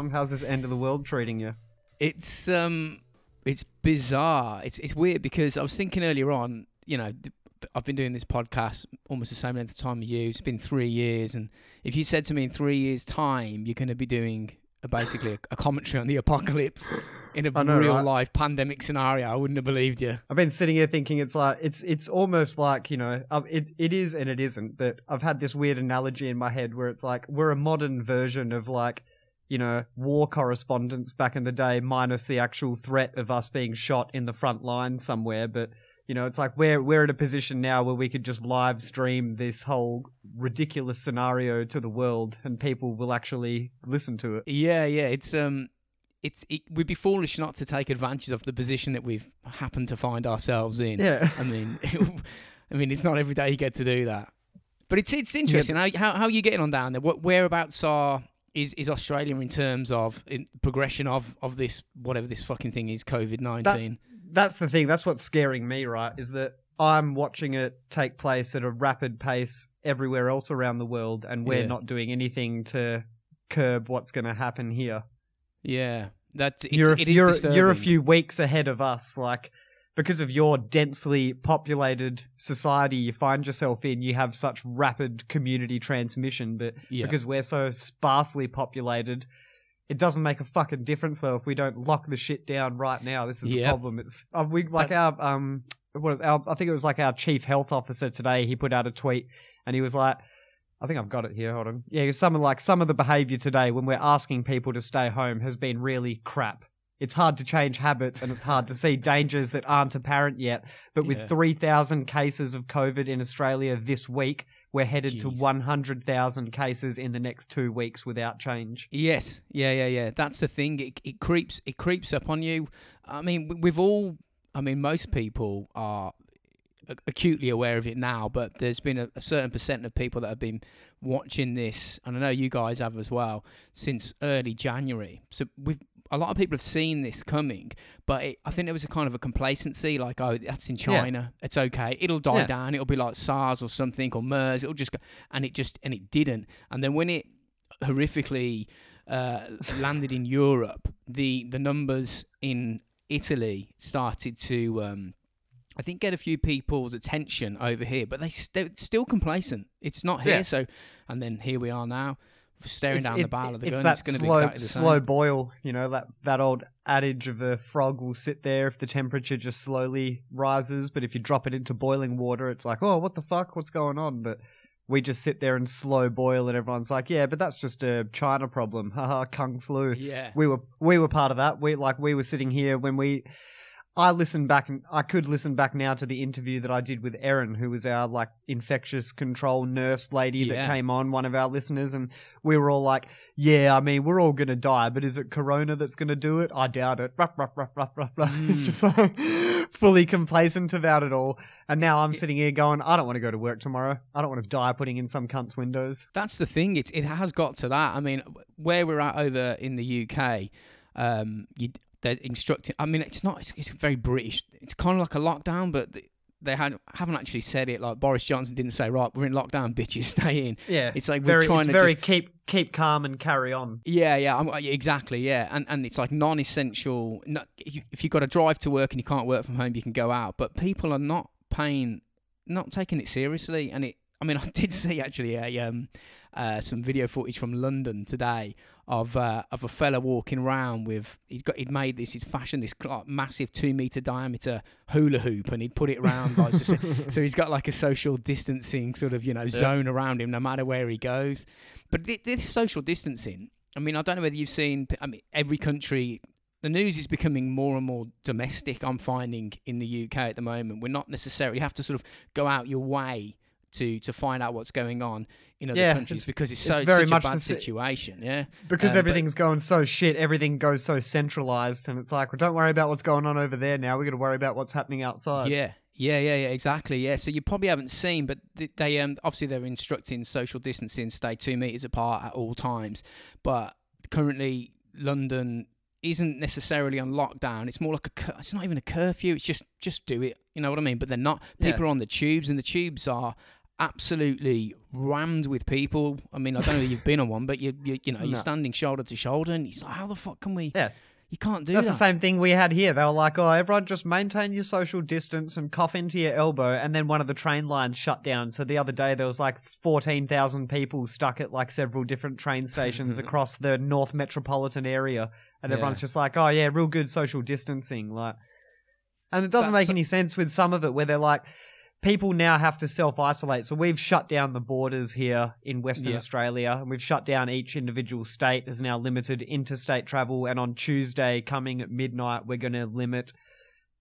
Tom? How's this end of the world treating you? It's um, it's bizarre. It's it's weird because I was thinking earlier on. You know, I've been doing this podcast almost the same length of time as you. It's been three years, and if you said to me in three years' time you're going to be doing a, basically a, a commentary on the apocalypse in a know, real right? life pandemic scenario, I wouldn't have believed you. I've been sitting here thinking it's like it's it's almost like you know um, it it is and it isn't. But I've had this weird analogy in my head where it's like we're a modern version of like you know war correspondence back in the day, minus the actual threat of us being shot in the front line somewhere. But you know it's like we're we're in a position now where we could just live stream this whole ridiculous scenario to the world, and people will actually listen to it. Yeah, yeah. It's um, it's it, we'd be foolish not to take advantage of the position that we've happened to find ourselves in. Yeah. I mean, I mean, it's not every day you get to do that. But it's it's interesting. How, how how are you getting on down there? What whereabouts are is is Australia in terms of in progression of of this whatever this fucking thing is COVID nineteen? that's the thing. That's what's scaring me, right? Is that I'm watching it take place at a rapid pace everywhere else around the world, and we're Yeah. not doing anything to curb what's going to happen here. Yeah, that's it's, you're a, it is you're, you're a few weeks ahead of us, like because of your densely populated society you find yourself in. You have such rapid community transmission, but yeah. because we're so sparsely populated. It doesn't make a fucking difference though if we don't lock the shit down right now. This is the Yep. problem. It's uh, we like our um what is our I think it was like our chief health officer today. He put out a tweet and he was like, I think I've got it here. Hold on. Yeah, some of like some of the behavior today when we're asking people to stay home has been really crap. It's hard to change habits and it's hard to see dangers that aren't apparent yet. But with Yeah. 3,000 cases of COVID in Australia this week, we're headed to 100,000 cases in the next two weeks without change. Yes, yeah, yeah, yeah. That's the thing. It, it creeps, it creeps up on you. I mean, we- we've all. I mean, most people are acutely aware of it now, but there's been a, a certain percent of people that have been watching this, and I know you guys have as well, since early January. So we've a lot of people have seen this coming, but it, I think there was a kind of a complacency, like, oh, that's in Yeah. China, it's okay, it'll die Yeah. down, it'll be like SARS or something or MERS, it'll just go, and it just and it didn't, and then when it horrifically uh, landed in Europe, the the numbers in Italy started to, um, I think, get a few people's attention over here, but they st- still complacent. It's not here, Yeah. so and then here we are now, staring It's- down it- the barrel of the it's gun. that it's going to be slow, exactly the slow same. boil. You know that that old adage of a frog will sit there if the temperature just slowly rises, but if you drop it into boiling water, it's like, oh, what the fuck, what's going on? But we just sit there and slow boil, and everyone's like, yeah, but that's just a China problem. Haha, kung flu. Yeah, We were we were part of that. We like we were sitting here when we. I listened back and I could listen back now to the interview that I did with Erin, who was our like infectious control nurse lady that came on, one of our listeners, and we were all like, "Yeah, I mean, we're all gonna die, but is it Corona that's gonna do it? I doubt it." Ruff, ruff, ruff, ruff, ruff, ruff. Mm. Just like fully complacent about it all. And now I'm sitting here going, "I don't want to go to work tomorrow. I don't want to die putting in some cunt's windows." That's the thing. It's it has got to that. I mean, where we're at over in the UK, um, you they're instructing. I mean, it's not. It's, it's very British. It's kind of like a lockdown, but th- they had haven't actually said it. Like Boris Johnson didn't say, "Right, we're in lockdown, bitches, stay in." Yeah, It's like we're very, trying it's to very just- keep keep calm and carry on. Yeah, yeah, I'm, exactly. Yeah, and and it's like non-essential. No, if you- if you've got to drive to work and you can't work from home, you can go out. But people are not paying, not taking it seriously. And it, I mean, I did see actually a um, uh, some video footage from London today of uh, of a fella walking around with he's got he'd made this he's fashioned this like, massive two meter diameter hula hoop and he'd put it around like, so, so he's got like a social distancing sort of you know zone around him no matter where he goes. But thi- this social distancing I mean I don't know whether you've seen I mean every country the news is becoming more and more domestic I'm finding in the UK at the moment. We're not necessarily you have to sort of go out your way to to find out what's going on in other Yeah, countries it's- because it's it's so very such much a the bad si- situation yeah because Um, but- everything's going so shit, everything goes so centralized, and it's like, well, don't worry about what's going on over there now. We got to worry about what's happening outside. Yeah, yeah, yeah, yeah, exactly. Yeah, so you probably haven't seen, but they um obviously they're instructing social distancing, stay two meters apart at all times. But currently, London isn't necessarily on lockdown. It's more like a cur- it's not even a curfew. It's just just do it. You know what I mean? But they're not. Yeah. People are on the tubes, and the tubes are absolutely rammed with people. I mean, I don't know if you've been on one, but you you, you know No. you're standing shoulder to shoulder, and it's like, how the fuck can we? Yeah. you can't do That's that. the same thing we had here. They were like, "Oh, everyone, just maintain your social distance and cough into your elbow." And then one of the train lines shut down. So the other day there was like fourteen thousand people stuck at like several different train stations across the North metropolitan area, and Yeah. everyone's just like, "Oh yeah, real good social distancing." Like, and it doesn't That's- make any sense with some of it where they're like. People now have to self isolate. So we've shut down the borders here in Western Yeah. Australia, and we've shut down each individual state has now limited interstate travel. And on Tuesday, coming at midnight, we're going to limit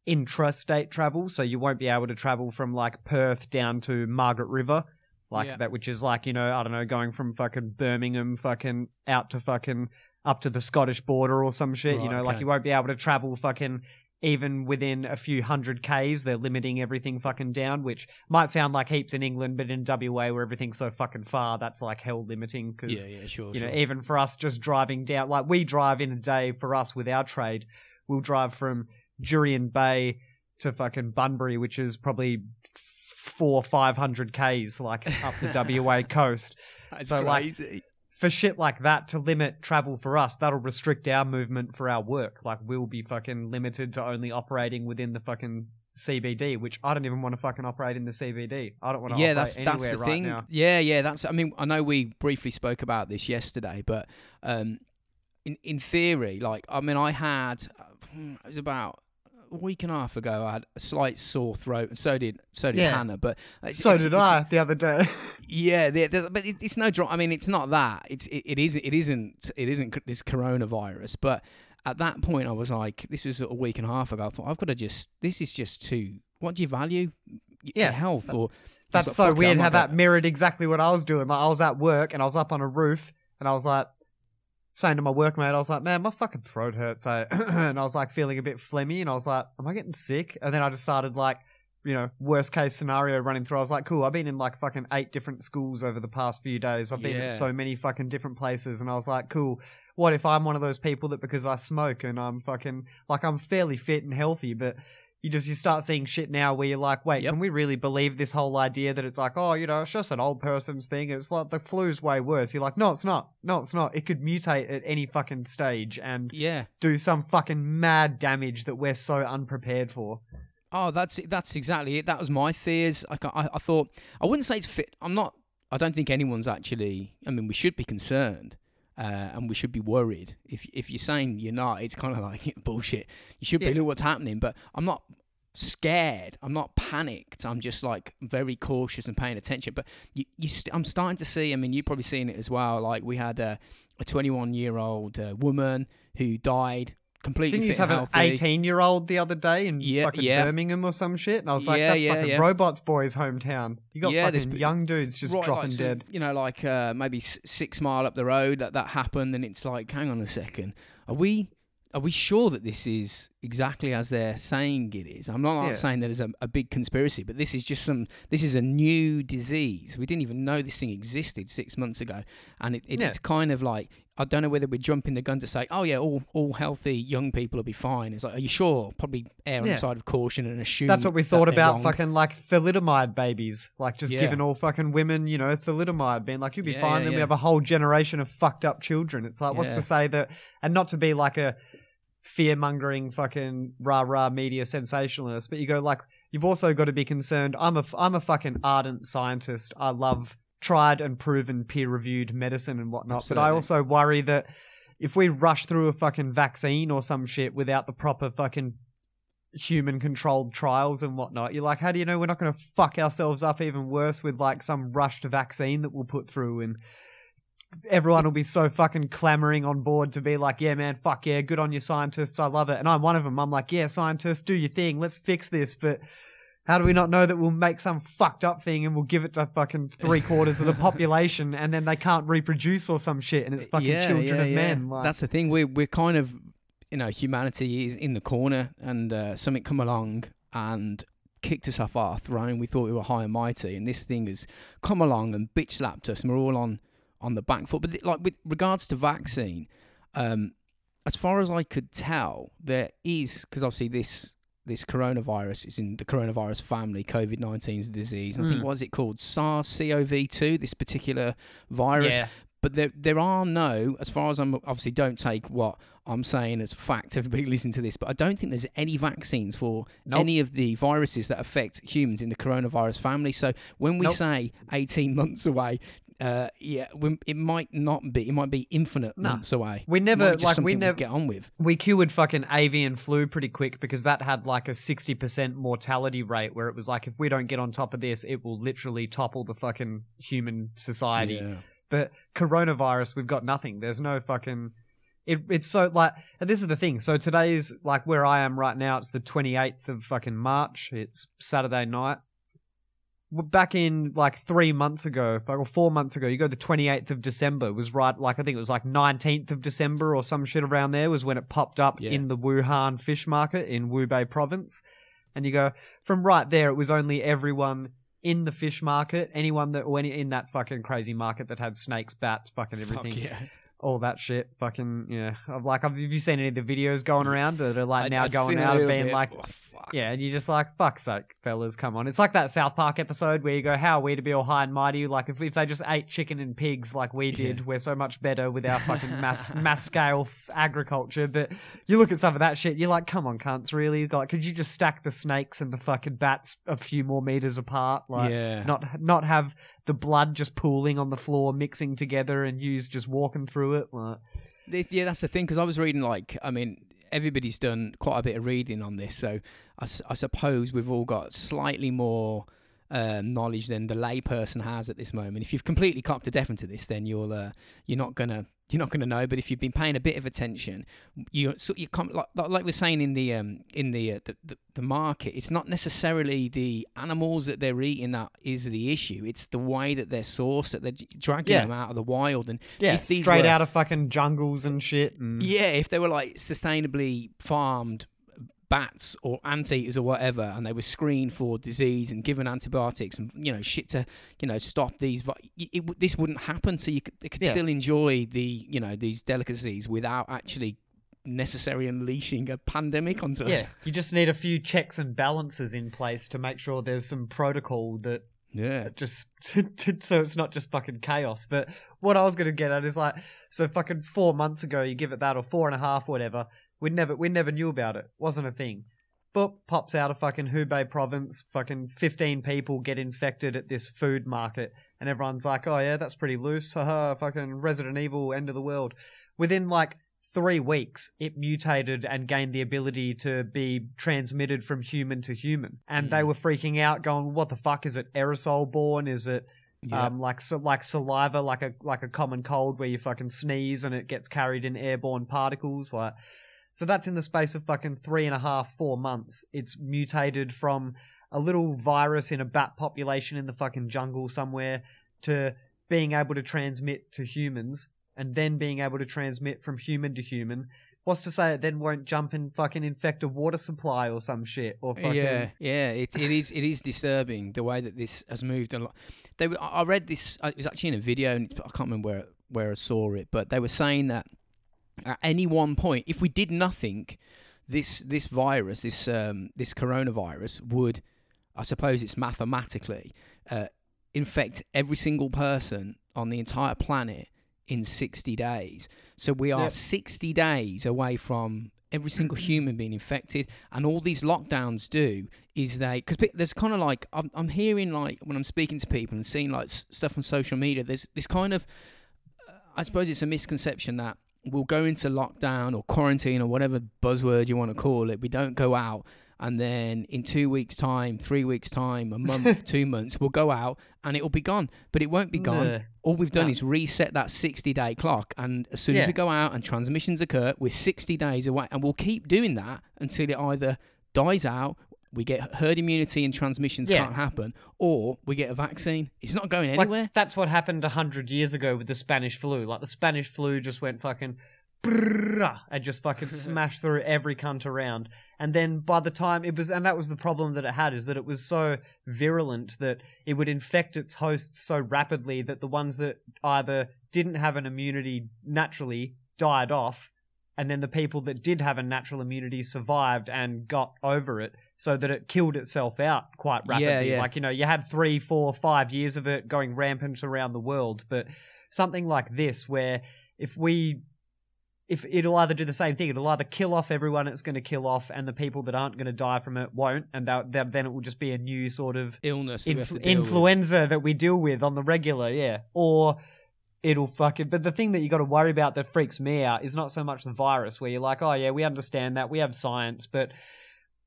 intrastate travel. So you won't be able to travel from like Perth down to Margaret River, like Yeah. that, which is like you know I don't know, going from fucking Birmingham, fucking out to fucking up to the Scottish border or some shit. you Right, know, like you won't be able to travel fucking even within a few hundred k's. They're limiting everything fucking down, which might sound like heaps in England, but in WA where everything's so fucking far, that's like hell limiting because yeah, yeah, sure, you sure. know, even for us just driving down, like we drive in a day for us with our trade, we'll drive from Jurien Bay to fucking Bunbury, which is probably four, five hundred k's, like up the WA coast. That's so, like, crazy. For shit like that to limit travel for us, that'll restrict our movement for our work. Like we'll be fucking limited to only operating within the fucking CBD, which I don't even want to fucking operate in the CBD. I don't want to yeah, operate that's that's the right thing. now. Yeah, yeah, that's. I mean, I know we briefly spoke about this yesterday, but um, in in theory, like, I mean, I had uh, it was about a week and a half ago. I had a slight sore throat, and so did so did Yeah. Hannah. But uh, it's- So did I the other day. Yeah, the, the, but it, it's no drama. I mean, it's not that. It's it, it is it isn't it isn't this coronavirus. But at that point, I was like, this was a week and a half ago. I thought I've got to just. This is just too. What do you value? Yeah, your health or. That's like, so weird how that mirrored exactly what I was doing. Like I was at work and I was up on a roof and I was like saying to my workmate, I was like, "Man, my fucking throat hurts." I, eh? and I was like feeling a bit phlegmy and I was like, "Am I getting sick?" And then I just started like, you know, worst case scenario running through. I was like, "Cool, I've been in like fucking eight different schools over the past few days. I've been Yeah. at so many fucking different places." And I was like, "Cool, what if I'm one of those people that because I smoke and I'm fucking like I'm fairly fit and healthy, but you just you start seeing shit now where you're like, wait, Yep. can we really believe this whole idea that it's like, oh, you know, it's just an old person's thing. It's like the flu's way worse. You're like, no, it's not. No, it's not. It could mutate at any fucking stage and Yeah. do some fucking mad damage that we're so unprepared for. Oh, that's that's exactly it. That was my fears. I, I, I thought I wouldn't say it's fit. I'm not. I don't think anyone's actually. I mean, we should be concerned. Uh, and we should be worried. If if you're saying you're not, it's kind of like bullshit. You should Yeah. be look what's happening, but I'm not scared. I'm not panicked. I'm just like very cautious and paying attention. But you, you st- I'm starting to see. I mean, you've probably seen it as well. Like we had a, a 21 year old uh, woman who died completely Didn't you have and an 18 year old the other day in Yeah, fucking yeah. Birmingham or some shit? And I was like, Yeah, that's yeah, fucking. Robots Boy's hometown. You got fucking p- young dudes just right, dropping like, dead. You know, like uh, maybe six mile up the road that that happened, and it's like, hang on a second, are we are we sure that this is exactly as they're saying it is? I'm not Yeah. saying that there's a, a big conspiracy, but this is just some. This is a new disease. We didn't even know this thing existed six months ago, and it, it, Yeah. it's kind of like. I don't know whether we're jumping the gun to say, "Oh yeah, all all healthy young people will be fine." It's like, are you sure? Probably err on Yeah. the side of caution and assume. That's what we thought about wrong. fucking like thalidomide babies. Like just Yeah. giving all fucking women, you know, thalidomide, being like, you'll be Yeah, fine. then we have a whole generation of fucked up children. It's like, what's to say that, and not to be like a fear mongering fucking rah rah media sensationalist, but you go like, you've also got to be concerned. I'm a, I'm a fucking ardent scientist. I love tried and proven peer reviewed medicine and whatnot. But I also worry that if we rush through a fucking vaccine or some shit without the proper fucking human controlled trials and whatnot. You're like, how do you know we're not going to fuck ourselves up even worse with like some rushed vaccine that we'll put through and everyone will be so fucking clamoring on board to be like, yeah, man, fuck yeah, good on you, scientists. I love it. And I'm one of them. I'm like, yeah, scientists, do your thing. Let's fix this. But how do we not know that we'll make some fucked up thing and we'll give it to fucking three quarters of the population and then they can't reproduce or some shit and it's fucking children of men? Like, That's the thing. We're we're kind of you know humanity is in the corner, and uh, something come along and kicked us off our throne. We thought we were high and mighty, and this thing has come along and bitch slapped us, and we're all on on the back foot. But th- like with regards to vaccine, um, as far as I could tell, there is because obviously this this coronavirus is in the coronavirus family. COVID nineteen is a disease. I think Mm. what is it called? SARS-CoV-2. This particular virus. Yeah. But there, there are no, as far as I'm obviously don't take what I'm saying as fact. Everybody listen to this, but I don't think there's any vaccines for Nope. any of the viruses that affect humans in the coronavirus family. So when we Nope. say 18 months away, uh, yeah, we, it might not be. It might be infinite No. months away. We never just like we never get on with. we cured fucking avian flu pretty quick because that had like a 60% mortality rate where it was like if we don't get on top of this it will literally topple the fucking human society Yeah. but coronavirus we've got nothing there's no fucking it, it's so like and this is the thing so today's like where i am right now it's the 28th of fucking march it's saturday night Well, back in like three months ago or four months ago you go the 28th of december was right like i think it was like 19th of december or some shit around there was when it popped up Yeah. in the wuhan fish market in hubei province and you go from right there it was only everyone in the fish market anyone that or any in that fucking crazy market that had snakes bats fucking everything Fuck yeah. all that shit fucking yeah I've, like have you seen any of the videos going around that are like I- now I've going out and being bit. like fuck. yeah and you're just like fuck's sake fellas come on it's like that south park episode where you go how are we to be all high and mighty like if, if they just ate chicken and pigs like we did Yeah. we're so much better with our fucking mass mass scale f- agriculture but you look at some of that shit you're like come on cunts really like could you just stack the snakes and the fucking bats a few more meters apart like yeah. not not have the blood just pooling on the floor mixing together and use just walking through it like yeah, that's the thing because I was reading like I mean everybody's done quite a bit of reading on this, so I suppose we've all got slightly more um, knowledge than the layperson has at this moment. If you've completely cocked a deaf into this, then you'll uh, you're not gonna you're not gonna know. But if you've been paying a bit of attention, you so you come like, like we're saying in the um in the, uh, the, the the market, it's not necessarily the animals that they're eating that is the issue. It's the way that they're sourced, that they're dragging Yeah. them out of the wild and yeah If these straight were- out of fucking jungles and shit and yeah, if they were like sustainably farmed bats or anteaters or whatever, and they were screened for disease and given antibiotics and you know shit to you know stop these, it, it, this wouldn't happen. So you could, they could Yeah. still enjoy the you know these delicacies without actually necessarily unleashing a pandemic onto us. yeah you just need a few checks and balances in place to make sure there's some protocol that yeah, just so it's not just fucking chaos. But what I was gonna get at is like, so fucking four months ago, you give it that or four and a half, whatever. We never we never knew about it. Wasn't a thing. Boop pops out of fucking Hubei province. Fucking fifteen people get infected at this food market, and everyone's like, "Oh yeah, that's pretty loose." Haha, fucking Resident Evil, end of the world. Within like three weeks, it mutated and gained the ability to be transmitted from human to human. And they Mm. were freaking out, going, "What the fuck is it? Aerosol born? Is it yeah. um like so, like saliva, like a like a common cold where you fucking sneeze and it gets carried in airborne particles?" Like, so that's in the space of fucking three and a half, four months. It's mutated from a little virus in a bat population in the fucking jungle somewhere to being able to transmit to humans and then being able to transmit from human to human. What's to say it then won't jump and fucking infect a water supply or some shit or fucking Yeah, yeah, it, it is it is disturbing the way that this has moved a lot. They I read this. uh, It was actually in a video, and it's- I can't remember where where I saw it, but they were saying that at any one point, if we did nothing, this this virus, this um, this coronavirus, would, I suppose, it's mathematically uh, infect every single person on the entire planet in 60 days. So we are Yep. 60 days away from every single human being infected. And all these lockdowns do is they, because there's kind of like, I'm, I'm hearing like, when I'm speaking to people and seeing like s- stuff on social media, there's this kind of, uh, I suppose it's a misconception that we'll go into lockdown or quarantine or whatever buzzword you want to call it. We don't go out. And then in two weeks' time, three weeks' time, a month, two months, we'll go out and it will be gone. But it won't be gone. All we've done No. is reset that 60 day clock. And as soon as we go out and transmissions occur, we're 60 days away. And we'll keep doing that until it either dies out, we get herd immunity and transmissions Yeah. can't happen, or we get a vaccine. It's not going Like, anywhere. that's what happened a hundred years ago with the Spanish flu. Like the Spanish flu just went fucking and just fucking smashed through every cunt around. And then by the time it was, and that was the problem that it had, is that it was so virulent that it would infect its hosts so rapidly that the ones that either didn't have an immunity naturally died off, and then the people that did have a natural immunity survived and got over it, so that it killed itself out quite rapidly. yeah. Like you know, you had three, four, five years of it going rampant around the world, but something like this, where if we if it'll either do the same thing, it'll either kill off everyone it's going to kill off, and the people that aren't going to die from it won't, and that, that, then it will just be a new sort of Illness. that we influ- to with. influenza that we deal with on the regular, yeah. Or it'll fucking. But the thing that you got to worry about that freaks me out is not so much the virus, where you're like, oh yeah, we understand that, we have science, but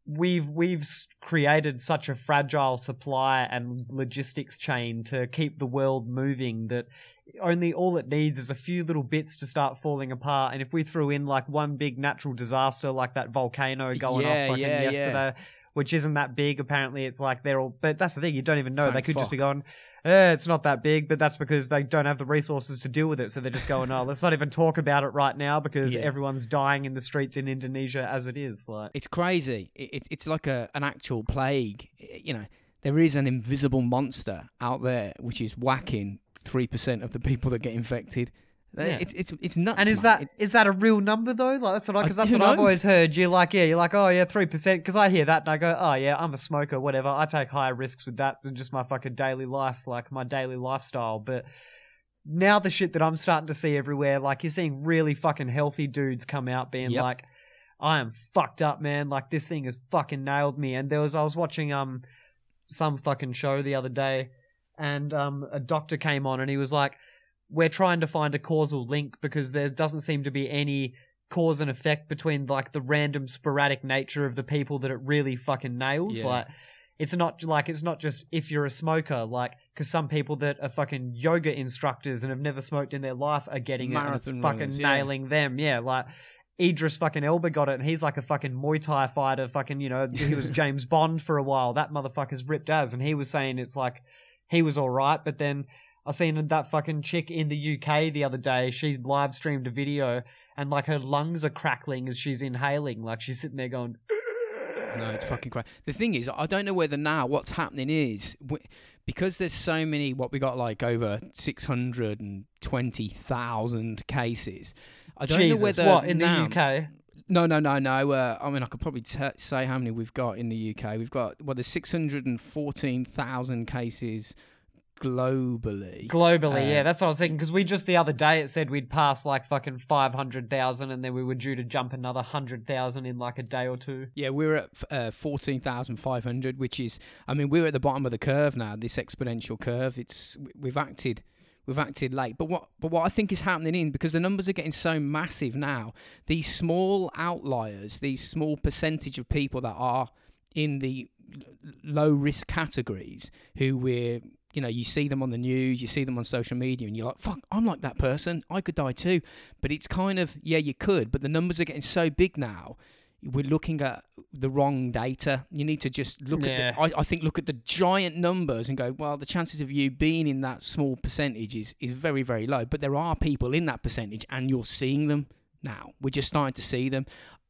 we've we've created such a fragile supply and logistics chain to keep the world moving that only all it needs is a few little bits to start falling apart and if we threw in like one big natural disaster like that volcano going Yeah, off fucking yeah, yeah. yesterday which isn't that big apparently it's like they're all but that's the thing you don't even know Thank they could just be fuck. Eh, it's not that big but that's because they don't have the resources to deal with it so they're just going oh let's not even talk about it right now because Yeah. everyone's dying in the streets in indonesia as it is like It's crazy. It, it, it's like a an actual plague. You know, there is an invisible monster out there which is whacking three percent of the people that get infected. Yeah. It's it's it's nuts. And is that It- is that a real number though? Like that's what I- because that's what I've always heard. You're like, yeah, you're like, oh yeah, three percent. Because I hear that and I go, oh yeah, I'm a smoker, whatever. I take higher risks with that than just my fucking daily life, like my daily lifestyle. But now the shit that I'm starting to see everywhere, like you're seeing really fucking healthy dudes come out being Yep. like, I am fucked up, man. Like this thing has fucking nailed me. And there was I was watching um some fucking show the other day, and um a doctor came on and he was like, we're trying to find a causal link because there doesn't seem to be any cause and effect between like the random sporadic nature of the people that it really fucking nails. Yeah. Like it's not like it's not just if you're a smoker, like because some people that are fucking yoga instructors and have never smoked in their life are getting it and Marathon it's fucking runners, yeah. nailing them. Yeah, like Idris fucking Elba got it, and he's like a fucking Muay Thai fighter. Fucking, you know, he was James Bond for a while. That motherfucker's ripped as, and he was saying it's like he was all right, but then I seen that fucking chick in the UK the other day. She live streamed a video, and like her lungs are crackling as she's inhaling. Like she's sitting there going, No, it's fucking crazy. The thing is, I don't know whether now what's happening is because there's so many. What we got like over six hundred and twenty thousand cases. I don't Jesus, know whether what in now- the UK? No, no, no, no. Uh, I mean, I could probably t- say how many we've got in the UK. We've got well, there's six hundred and fourteen thousand cases globally. Globally, yeah, Uh, that's what I was thinking. Because we just the other day it said we'd pass like fucking five hundred thousand, and then we were due to jump another hundred thousand in like a day or two. Yeah, we're at uh, 14,500, which is, I mean, we're at the bottom of the curve now, this exponential curve. It's We've acted. We've acted late, but what? But what I think is happening in because the numbers are getting so massive now. These small outliers, these small percentage of people that are in the low risk categories, who we're, you know, you see them on the news, you see them on social media, and you're like, "Fuck, I'm like that person. I could die too." But it's kind of, yeah, you could, but the numbers are getting so big now we're looking at the wrong data. You need to just look Yeah. at the, I, I think look at the giant numbers and go, well, the chances of you being in that small percentage is, is very, very low. But there are people in that percentage and you're seeing them now. We're just starting to see them.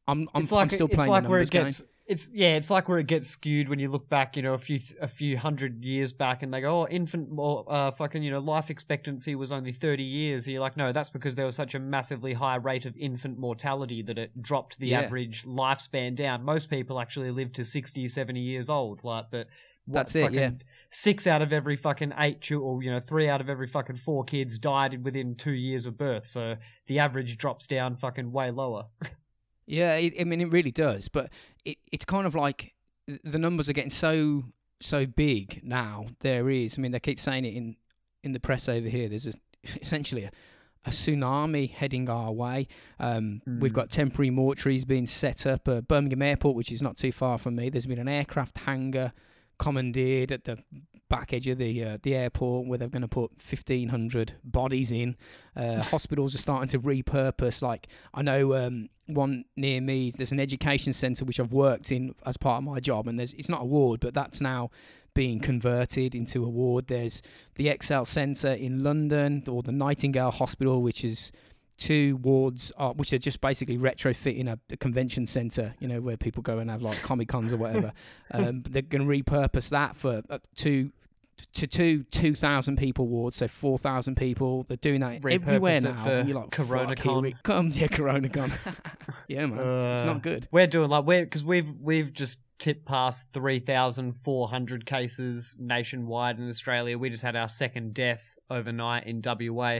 I'm I'm, like I'm still it's playing like the where numbers it gets. It's yeah, it's like where it gets skewed when you look back, you know, a few a few hundred years back, and they go, "Oh, infant, or uh, fucking, you know, life expectancy was only thirty years." And you're like, no, that's because there was such a massively high rate of infant mortality that it dropped the Yeah. average lifespan down. Most people actually live to 60, 70 years old, like, but what, That's it, yeah. Six out of every fucking eight, or you know, three out of every fucking four kids died within two years of birth. So the average drops down fucking way lower. Yeah, it, I mean, it really does. But it, it's kind of like the numbers are getting so so big now. There is, I mean, they keep saying it in in the press over here. There's a, essentially a, a tsunami heading our way. Um, We've Mm. got temporary mortuaries being set up at Birmingham Airport, which is not too far from me. There's been an aircraft hangar commandeered at the back edge of the uh, the airport where they're going to put 1500 bodies in. Uh, hospitals are starting to repurpose like i know um, one near me there's an education centre which i've worked in as part of my job and there's it's not a ward but that's now being converted into a ward. There's the excel centre in london or the nightingale hospital which is two wards are, which are just basically retrofitting a, a convention centre you know where people go and have like comic cons or whatever. Um, they're going to repurpose that for uh, two to two two thousand people wards, so four thousand people. They're doing that Repurpose everywhere now. for you're like, CoronaCon. Fuck, here it comes, yeah, yeah, man, it's, it's Uh, not good. We're doing like we're because we've we've just tipped past three thousand four hundred cases nationwide in Australia. We just had our second death overnight in WA,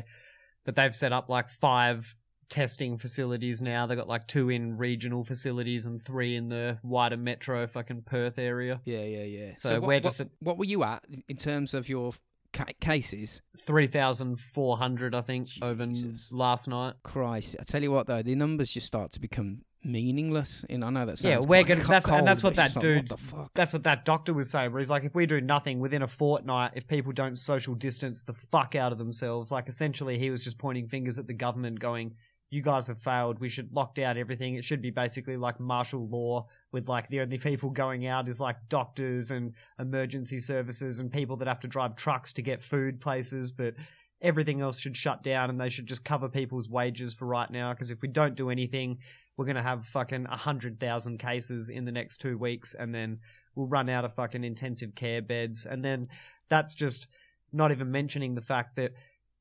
but they've set up like five testing facilities now. They've got like two in regional facilities and three in the wider metro fucking Perth area. Yeah, yeah, yeah. So what, we're what- just what, at- were you at in terms of your ca- cases? Three thousand four hundred, I think, over Jesus. last night. Christ, I tell you what though, the numbers just start to become meaningless. And I know that sounds Yeah, we're gonna- that's- and that's what that just like, What? That's what that doctor was saying, where he's like, if we do nothing within a fortnight, if people don't social distance the fuck out of themselves, like essentially he was just pointing fingers at the government, going, "You guys have failed. We should lock down everything. It should be basically like martial law, with like the only people going out is like doctors and emergency services and people that have to drive trucks to get food places, but." Everything else should shut down, and they should just cover people's wages for right now. Because if we don't do anything, we're gonna have fucking a hundred thousand cases in the next two weeks, and then we'll run out of fucking intensive care beds. And then that's just not even mentioning the fact that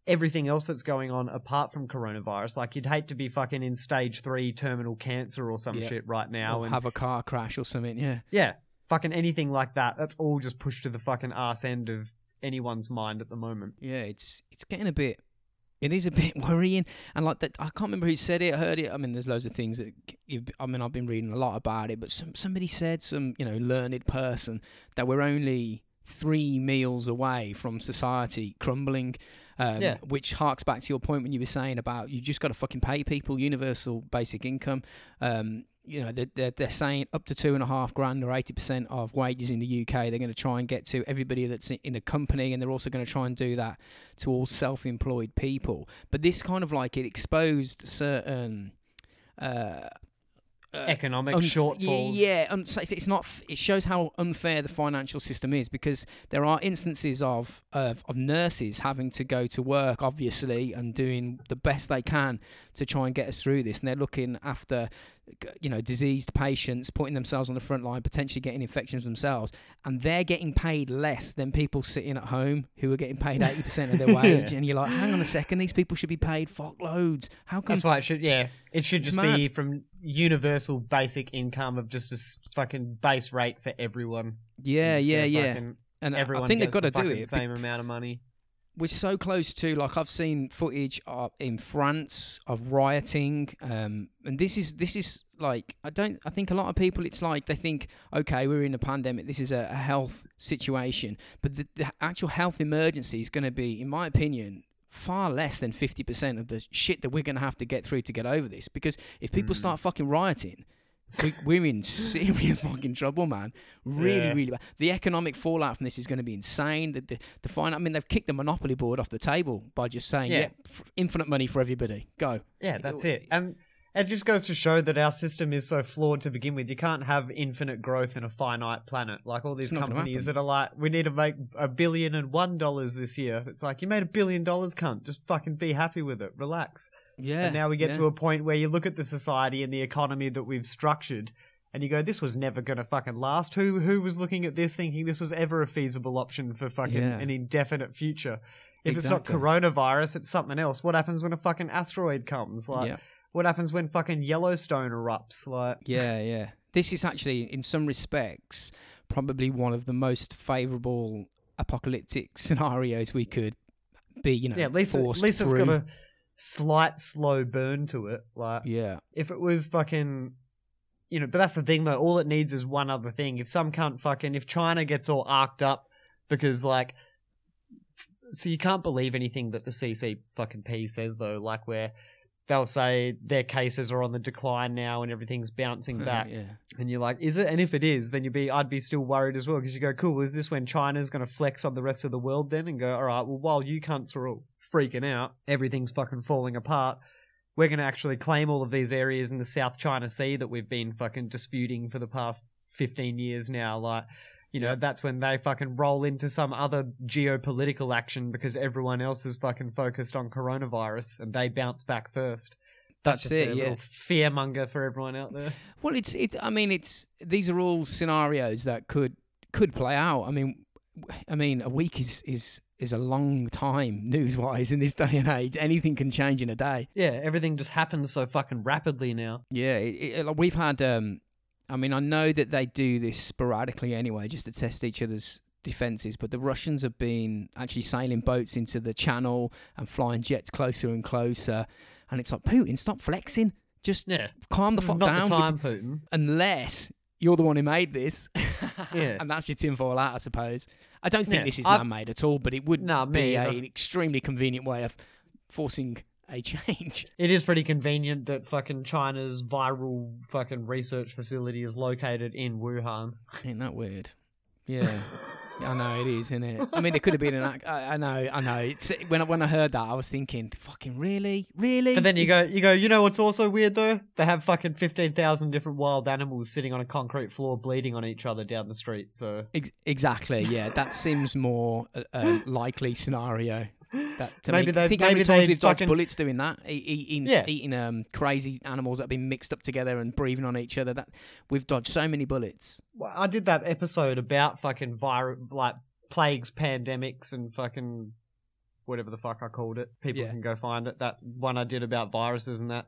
everything else that's going on apart from coronavirus, like you'd hate to be fucking in stage three terminal cancer or some Yeah. shit right now. Or and have a car crash or something. Yeah. yeah, fucking anything like that. That's all just pushed to the fucking ass end of anyone's mind at the moment. Yeah, it's it's getting a bit. It is a bit worrying, and like that, I can't remember who said it. I heard it. I mean, there's loads of things that you've, I mean, I've been reading a lot about it, but some somebody said, some you know, learned person, that we're only three meals away from society crumbling. Um, Yeah. Which harks back to your point when you were saying about you just got to fucking pay people universal basic income. Um, you know, they're, they're, they're saying up to two and a half grand or 80% of wages in the UK, they're going to try and get to everybody that's in- in a company, and they're also going to try and do that to all self employed people. But this kind of like it exposed certain. Uh, uh, Economic unf- shortfalls. Yeah, un- it's, not. It shows how unfair the financial system is because there are instances of, of of nurses having to go to work, obviously, and doing the best they can to try and get us through this, and they're looking after, you know, diseased patients, putting themselves on the front line, potentially getting infections themselves, and they're getting paid less than people sitting at home who are getting paid eighty percent of their wage, and you're like, hang on a second, these people should be paid fuck loads. How come? That's why it should. Yeah, it should just be from universal basic income of just a fucking base rate for everyone. yeah, yeah, yeah. And Everyone I think they've got to the do it. Same amount of money. We're so close to like I've seen footage of, in France of rioting, um, and this is this is like I don't I think a lot of people it's like they think okay we're in a pandemic this is a, a health situation, but the, the actual health emergency is going to be in my opinion far less than 50% of the shit that we're going to have to get through to get over this because if people Mm. start fucking rioting we, we're in serious fucking trouble, man. Really, Yeah. really bad. The economic fallout from this is going to be insane. The, the, the fine, I mean, they've kicked the monopoly board off the table by just saying, Yeah. yeah, f- infinite money for everybody. Go. Yeah, that's It-. And it just goes to show that our system is so flawed to begin with. You can't have infinite growth in a finite planet. Like all these It's not gonna companies that are like, we need to make a billion and one dollars this year. It's like, you made a billion dollars, cunt. Just fucking be happy with it. Relax. Yeah. and now we get yeah. to a point where you look at the society and the economy that we've structured and you go, this was never going to fucking last. Who who was looking at this thinking this was ever a feasible option for fucking Yeah. an indefinite future? If Exactly. it's not coronavirus, it's something else. What happens when a fucking asteroid comes? Like, yeah. what happens when fucking Yellowstone erupts? Like, yeah, yeah. This is actually, in some respects, probably one of the most favourable apocalyptic scenarios we could be, you know, yeah, at least at least it's through. got a slight slow burn to it. Like, Yeah. if it was fucking you know but that's the thing though all it needs is one other thing if some cunt fucking if china gets all arced up because like so you can't believe anything that the cc fucking p says though like where they'll say their cases are on the decline now and everything's bouncing back yeah. and you're like is it and if it is then you'd be i'd be still worried as well because you go cool is this when china's going to flex on the rest of the world then and go all right well while you cunts are all freaking out everything's fucking falling apart we're going to actually claim all of these areas in the South China Sea that we've been fucking disputing for the past 15 years now. Like, you know, that's when they fucking roll into some other geopolitical action because everyone else is fucking focused on coronavirus and they bounce back first. That's just it, a yeah. little fearmonger for everyone out there. Well, it's it's. I mean, it's these are all scenarios that could could play out. I mean, I mean, a week is is is a long time news wise in this day and age. Anything can change in a day. Yeah, everything just happens so fucking rapidly now. Yeah, it, it, like, we've had. Um, I mean, I know that they do this sporadically anyway, just to test each other's defenses. But the Russians have been actually sailing boats into the channel and flying jets closer and closer, and it's like Putin, stop flexing. Just Yeah, calm the this is fuck not down. the with- time, Putin. unless you're the one who made this. Yeah. and that's your tinfoil hat, I suppose. I don't think Yeah, this is I- man made at all, but it would Nah, be a, an extremely convenient way of forcing a change. It is pretty convenient that fucking China's viral fucking research facility is located in Wuhan. Ain't that weird? Yeah. I know it is, isn't it? I mean, it could have been an. I, I know, I know. It's when I, when I heard that, I was thinking, "Fucking really, really." And then you go, you go. You know what's also weird though? They have fucking fifteen thousand different wild animals sitting on a concrete floor, bleeding on each other down the street. So Ex- exactly, yeah. That seems more a, a likely scenario. That to Maybe me, think how many times we've dodged fucking- bullets doing that, eating, Yeah. eating um, crazy animals that have been mixed up together and breathing on each other. That we've dodged so many bullets. Well, I did that episode about fucking vir like plagues, pandemics, and fucking whatever the fuck I called it. People Yeah. can go find it. That one I did about viruses and that.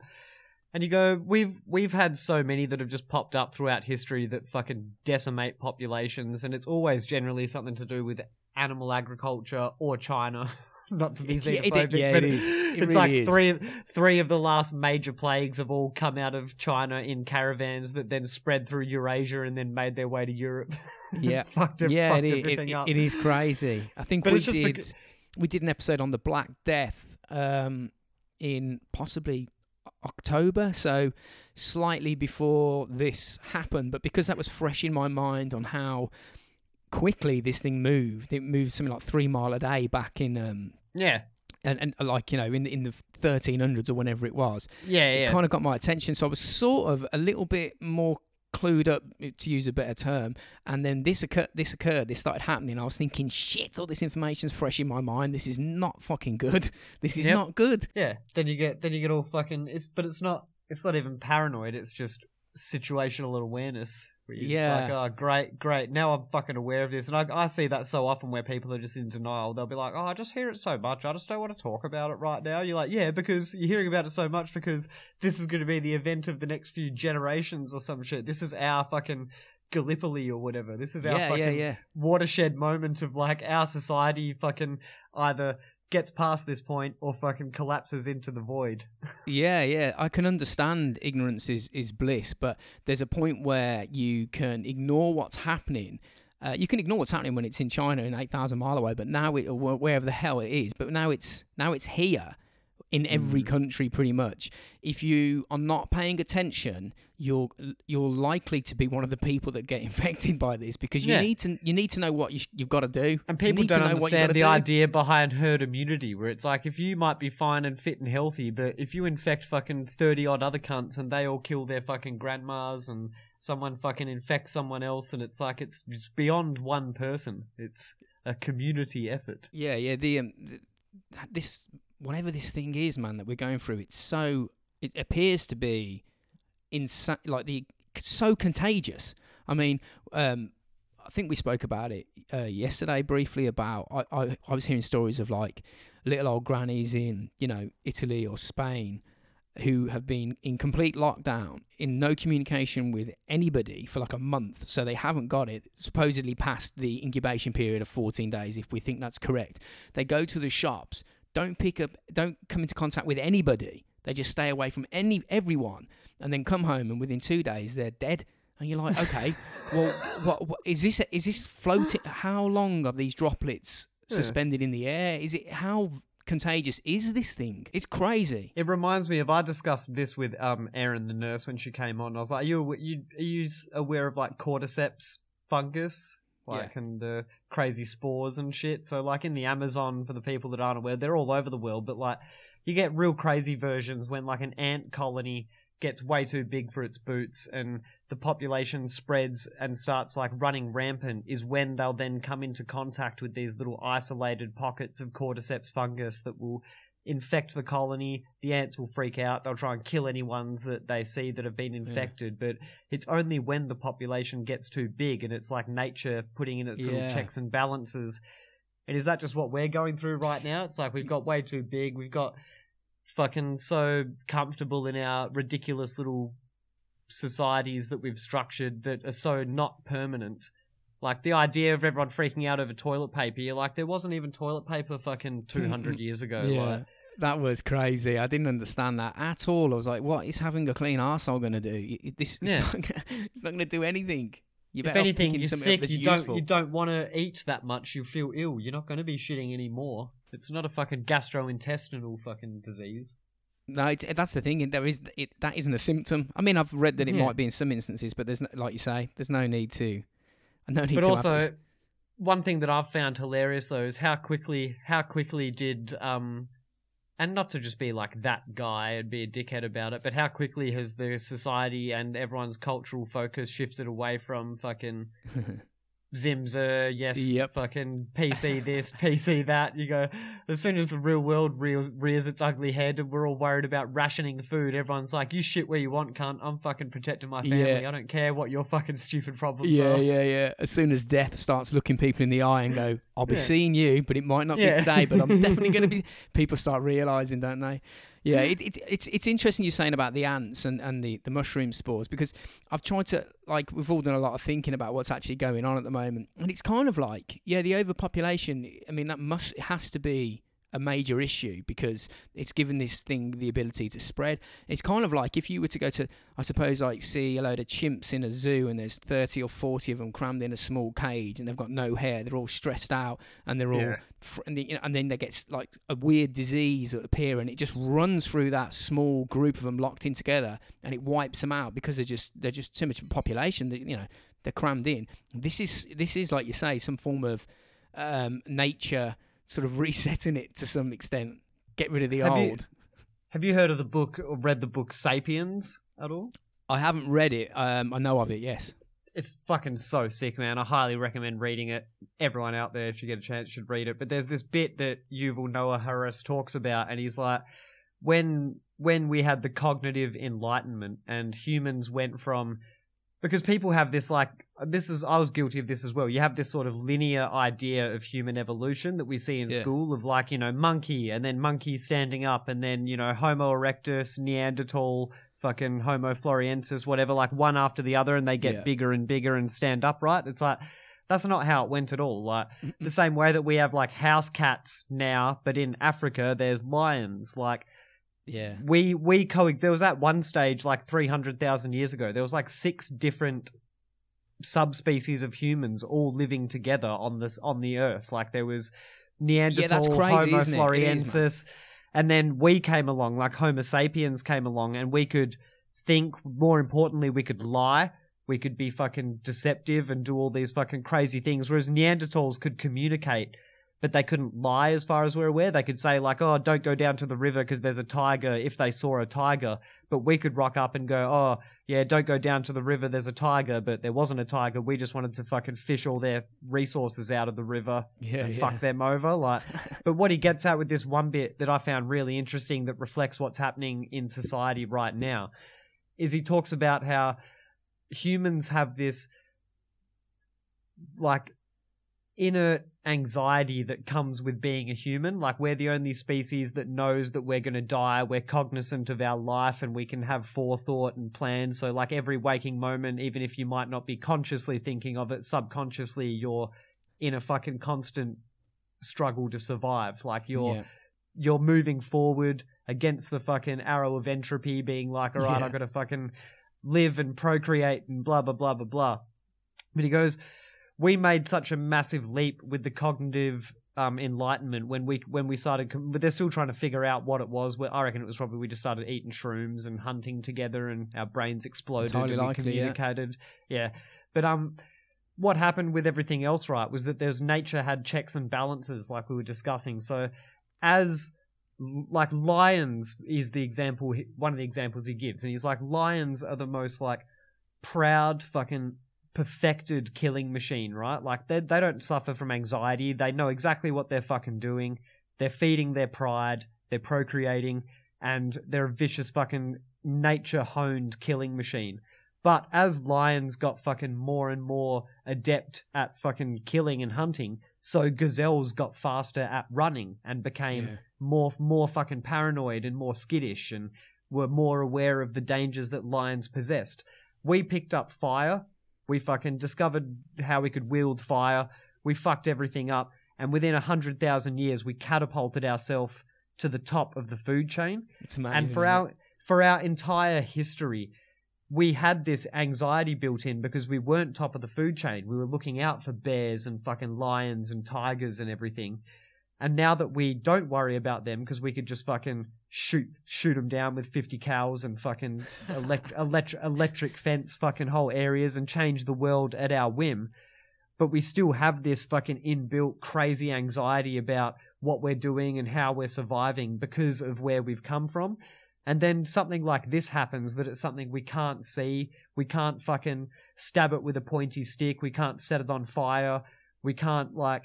And you go, we've we've had so many that have just popped up throughout history that fucking decimate populations, and it's always generally something to do with animal agriculture or China. Not to be yeah, it- xenophobic, yeah, but it is. It it's really like is. three three of the last major plagues have all come out of China in caravans that then spread through Eurasia and then made their way to Europe. Yeah. fucked, yeah, fucked it, everything it- up. it is crazy. I think But we did we did an episode on the Black Death um, in possibly October, so slightly before this happened. But because that was fresh in my mind on how quickly this thing moved, it moved something like three mile a day back in. Um, yeah, and, and uh, like you know in in the 1300s or whenever it was yeah, it yeah. kind of got my attention. So I was sort of a little bit more clued up, to use a better term. And then this occurred. This occurred. This started happening. I was thinking, shit! All this information's fresh in my mind. This is not fucking good. This is Yep. not good. yeah. Then you get then you get all fucking. It's but it's not it's not even paranoid. It's just situational awareness. Where you're Yeah. just like, oh, great, great. Now I'm fucking aware of this, and I I see that so often where people are just in denial. They'll be like, oh, I just hear it so much. I just don't want to talk about it right now. You're like, yeah, because you're hearing about it so much because this is going to be the event of the next few generations or some shit. This is our fucking Gallipoli or whatever. This is our Yeah, fucking yeah, yeah. watershed moment of like our society fucking either gets past this point or fucking collapses into the void. Yeah, yeah. I can understand ignorance is, is bliss, but there's a point where you can ignore what's happening. Uh, you can ignore what's happening when it's in China and eight thousand mile away, but now it wherever the hell it is. But now it's now it's here in every Mm. country pretty much. If you are not paying attention, you're you're likely to be one of the people that get infected by this because you Yeah. need to you need to know what you you've got to do. And people don't know what understand the do. idea behind herd immunity, where it's like if you might be fine and fit and healthy, but if you infect fucking 30 odd other cunts and they all kill their fucking grandmas and someone fucking infects someone else and it's like it's, it's beyond one person. It's a community effort. Yeah, yeah. The um, th- this whatever this thing is, man, that we're going through, it's so it appears to be insa- like the so contagious. I mean, um, I think we spoke about it uh, yesterday briefly. About I, I I was hearing stories of like little old grannies in you know Italy or Spain who have been in complete lockdown, in no communication with anybody for like a month. So they haven't got it, supposedly past the incubation period of 14 days, if we think that's correct. They go to the shops, don't pick up, don't come into contact with anybody. They just stay away from any everyone, and then come home, and within two days they're dead. And you're like, okay, well, what, what is this? Is this floating? How long are these droplets Yeah. suspended in the air? Is it how contagious is this thing? It's crazy. It reminds me of I discussed this with um Erin the nurse when she came on. I was like, "Are you you are you aware of like cordyceps fungus, like and the crazy spores and shit?" So like in the Amazon, for the people that aren't aware, they're all over the world. But like you get real crazy versions when like an ant colony gets way too big for its boots and the population spreads and starts like running rampant is when they'll then come into contact with these little isolated pockets of cordyceps fungus that will infect the colony. The ants will freak out. They'll try and kill any ones that they see that have been infected. But it's only when the population gets too big and it's like nature putting in its little checks and balances. And is that just what we're going through right now? It's like we've got way too big. We've got fucking so comfortable in our ridiculous little societies that we've structured that are so not permanent. Like the idea of everyone freaking out over toilet paper, you're like, there wasn't even toilet paper fucking 200 years ago. Yeah. Like, That was crazy. I didn't understand that at all. I was like, "What is having a clean arsehole going to do? This Yeah. it's not gonna, it's not going to do anything. You if anything, you're sick. You useful. don't. You don't want to eat that much. You feel ill. You're not going to be shitting anymore. It's not a fucking gastrointestinal fucking disease. No, it's, that's the thing. There is it, that isn't a symptom. I mean, I've read that it Yeah. might be in some instances, but there's no, like you say, there's no need to. No need But to also, one thing that I've found hilarious though is how quickly, how quickly did um, and not to just be like that guy and be a dickhead about it, but how quickly has the society and everyone's cultural focus shifted away from fucking Zimzer, yes, Yep. fucking PC this, PC that. You go, as soon as the real world rears, rears its ugly head and we're all worried about rationing food, everyone's like, you shit where you want, cunt. I'm fucking protecting my family. Yeah. I don't care what your fucking stupid problems yeah, are. yeah, yeah. Yeah. As soon as death starts looking people in the eye and mm. go, "I'll be Yeah. seeing you, but it might not be today, but I'm definitely going to be." People start realizing, don't they? Yeah, mm. it, it, it's it's interesting you're saying about the ants and, and the, the mushroom spores because I've tried to like we've all done a lot of thinking about what's actually going on at the moment, and it's kind of like yeah, the overpopulation. I mean, that must it has to be a major issue because it's given this thing the ability to spread. It's kind of like if you were to go to, I suppose, like see a load of chimps in a zoo and there's 30 or 40 of them crammed in a small cage and they've got no hair, they're all stressed out and they're all, Yeah. fr- and, the, you know, and then they get like a weird disease that appear and it just runs through that small group of them locked in together and it wipes them out because they're just they're just too much of a population that you know they're crammed in. This is this is like you say some form of um, nature sort of resetting it to some extent. Get rid of the Have you- old. Have you heard of the book or read the book Sapiens at all? I haven't read it. Um, I know of it. Yes. It's fucking so sick, man. I highly recommend reading it. Everyone out there, if you get a chance, should read it. But there's this bit that Yuval Noah Harari talks about, and he's like, when when we had the cognitive enlightenment and humans went from because people have this like this is I was guilty of this as well. You have this sort of linear idea of human evolution that we see in Yeah. school of like, you know, monkey and then monkey standing up and then, you know, Homo erectus, Neanderthal, fucking Homo floresiensis, whatever, like one after the other and they get Yeah. bigger and bigger and stand upright. It's like that's not how it went at all. Like the same way that we have like house cats now, but in Africa there's lions. Like Yeah. we we co there was that one stage like 300,000 years ago there was like six different subspecies of humans all living together on this on the earth. Like there was Neanderthal crazy, Homo floresiensis and then we came along like Homo sapiens came along and we could think more importantly we could lie. We could be fucking deceptive and do all these fucking crazy things whereas Neanderthals could communicate but they couldn't lie as far as we're aware. They could say like, "Oh, don't go down to the river because there's a tiger." If they saw a tiger, but we could rock up and go, "Oh, yeah, don't go down to the river. There's a tiger." But there wasn't a tiger. We just wanted to fucking fish all their resources out of the river Yeah. and yeah. fuck them over. Like, but what he gets at with this one bit that I found really interesting that reflects what's happening in society right now is he talks about how humans have this like inner anxiety that comes with being a human. Like we're the only species that knows that we're going to die. We're cognizant of our life and we can have forethought and plan. So like every waking moment, even if you might not be consciously thinking of it, subconsciously you're in a fucking constant struggle to survive. Like you're Yeah. you're moving forward against the fucking arrow of entropy, being like, all right, Yeah. I've got to fucking live and procreate and blah, blah, blah, blah, blah. But he goes, we made such a massive leap with the cognitive um, enlightenment when we when we started, but they're still trying to figure out what it was. Well, I reckon it was probably we just started eating shrooms and hunting together, and our brains exploded Entirely and we likely, yeah. communicated. Yeah, but um, what happened with everything else, right, was that there's nature had checks and balances, like we were discussing. So, as like lions is the example, one of the examples he gives, and he's like, lions are the most like proud, fucking perfected killing machine, right? Like they they don't suffer from anxiety. They know exactly what they're fucking doing. They're feeding their pride. they're procreating, and they're a vicious fucking nature honed killing machine. But as lions got fucking more and more adept at fucking killing and hunting, so gazelles got faster at running and became Yeah. more more fucking paranoid and more skittish and were more aware of the dangers that lions possessed. We picked up fire. We fucking discovered how we could wield fire. We fucked everything up, and within a hundred thousand years, we catapulted ourselves to the top of the food chain It's amazing. and for our for our entire history we had this anxiety built in because we weren't top of the food chain we were looking out for bears and fucking lions and tigers and everything and now that we don't worry about them because we could just fucking shoot shoot them down with 50 cals and fucking elect, elect, electric fence fucking whole areas and change the world at our whim but we still have this fucking inbuilt crazy anxiety about what we're doing and how we're surviving because of where we've come from. And then something like this happens that it's something we can't see. We can't fucking stab it with a pointy stick. We can't set it on fire. We can't like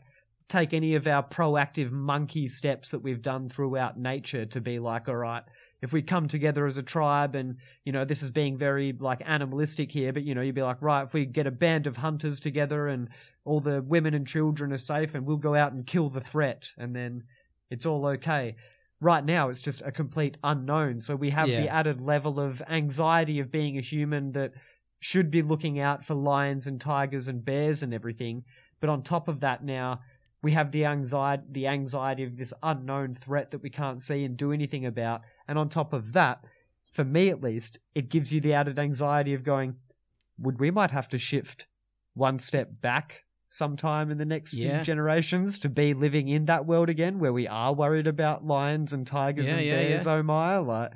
take any of our proactive monkey steps that we've done throughout nature to be like, all right, if we come together as a tribe and, you know, this is being very like animalistic here, but you know, you'd be like, right, if we get a band of hunters together and all the women and children are safe and we'll go out and kill the threat and then it's all okay. Right now, it's just a complete unknown. So we have the added level of anxiety of being a human that should be looking out for lions and tigers and bears and everything. But on top of that, now we have the anxiety, the anxiety of this unknown threat that we can't see and do anything about. And on top of that, for me at least, it gives you the added anxiety of going, would we might have to shift one step back sometime in the next Yeah. few generations to be living in that world again where we are worried about lions and tigers Yeah, and yeah, bears, oh my, like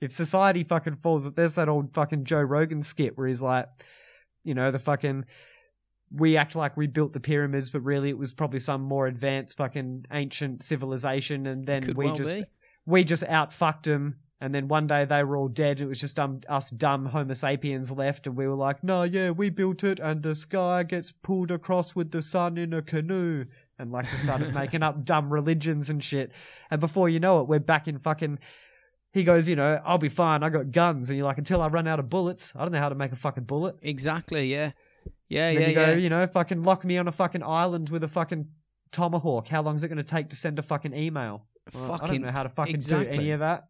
if society fucking falls there's that old fucking Joe Rogan skit where he's like, you know, the fucking we act like we built the pyramids, but really it was probably some more advanced fucking ancient civilization, and then Could we well just be. we just out fucked them. And then one day they were all dead. It was just um, us dumb Homo sapiens left, and we were like, "No, yeah, we built it, and the sky gets pulled across with the sun in a canoe." And like just started making up dumb religions and shit. And before you know it, we're back in fucking. He goes, you know, I'll be fine. I got guns, and you're like, until I run out of bullets, I don't know how to make a fucking bullet. Exactly. Yeah. Yeah. And Yeah. you yeah. you know, fucking lock me on a fucking island with a fucking tomahawk. How long is it going to take to send a fucking email? Well, I don't know how to fucking do any of that.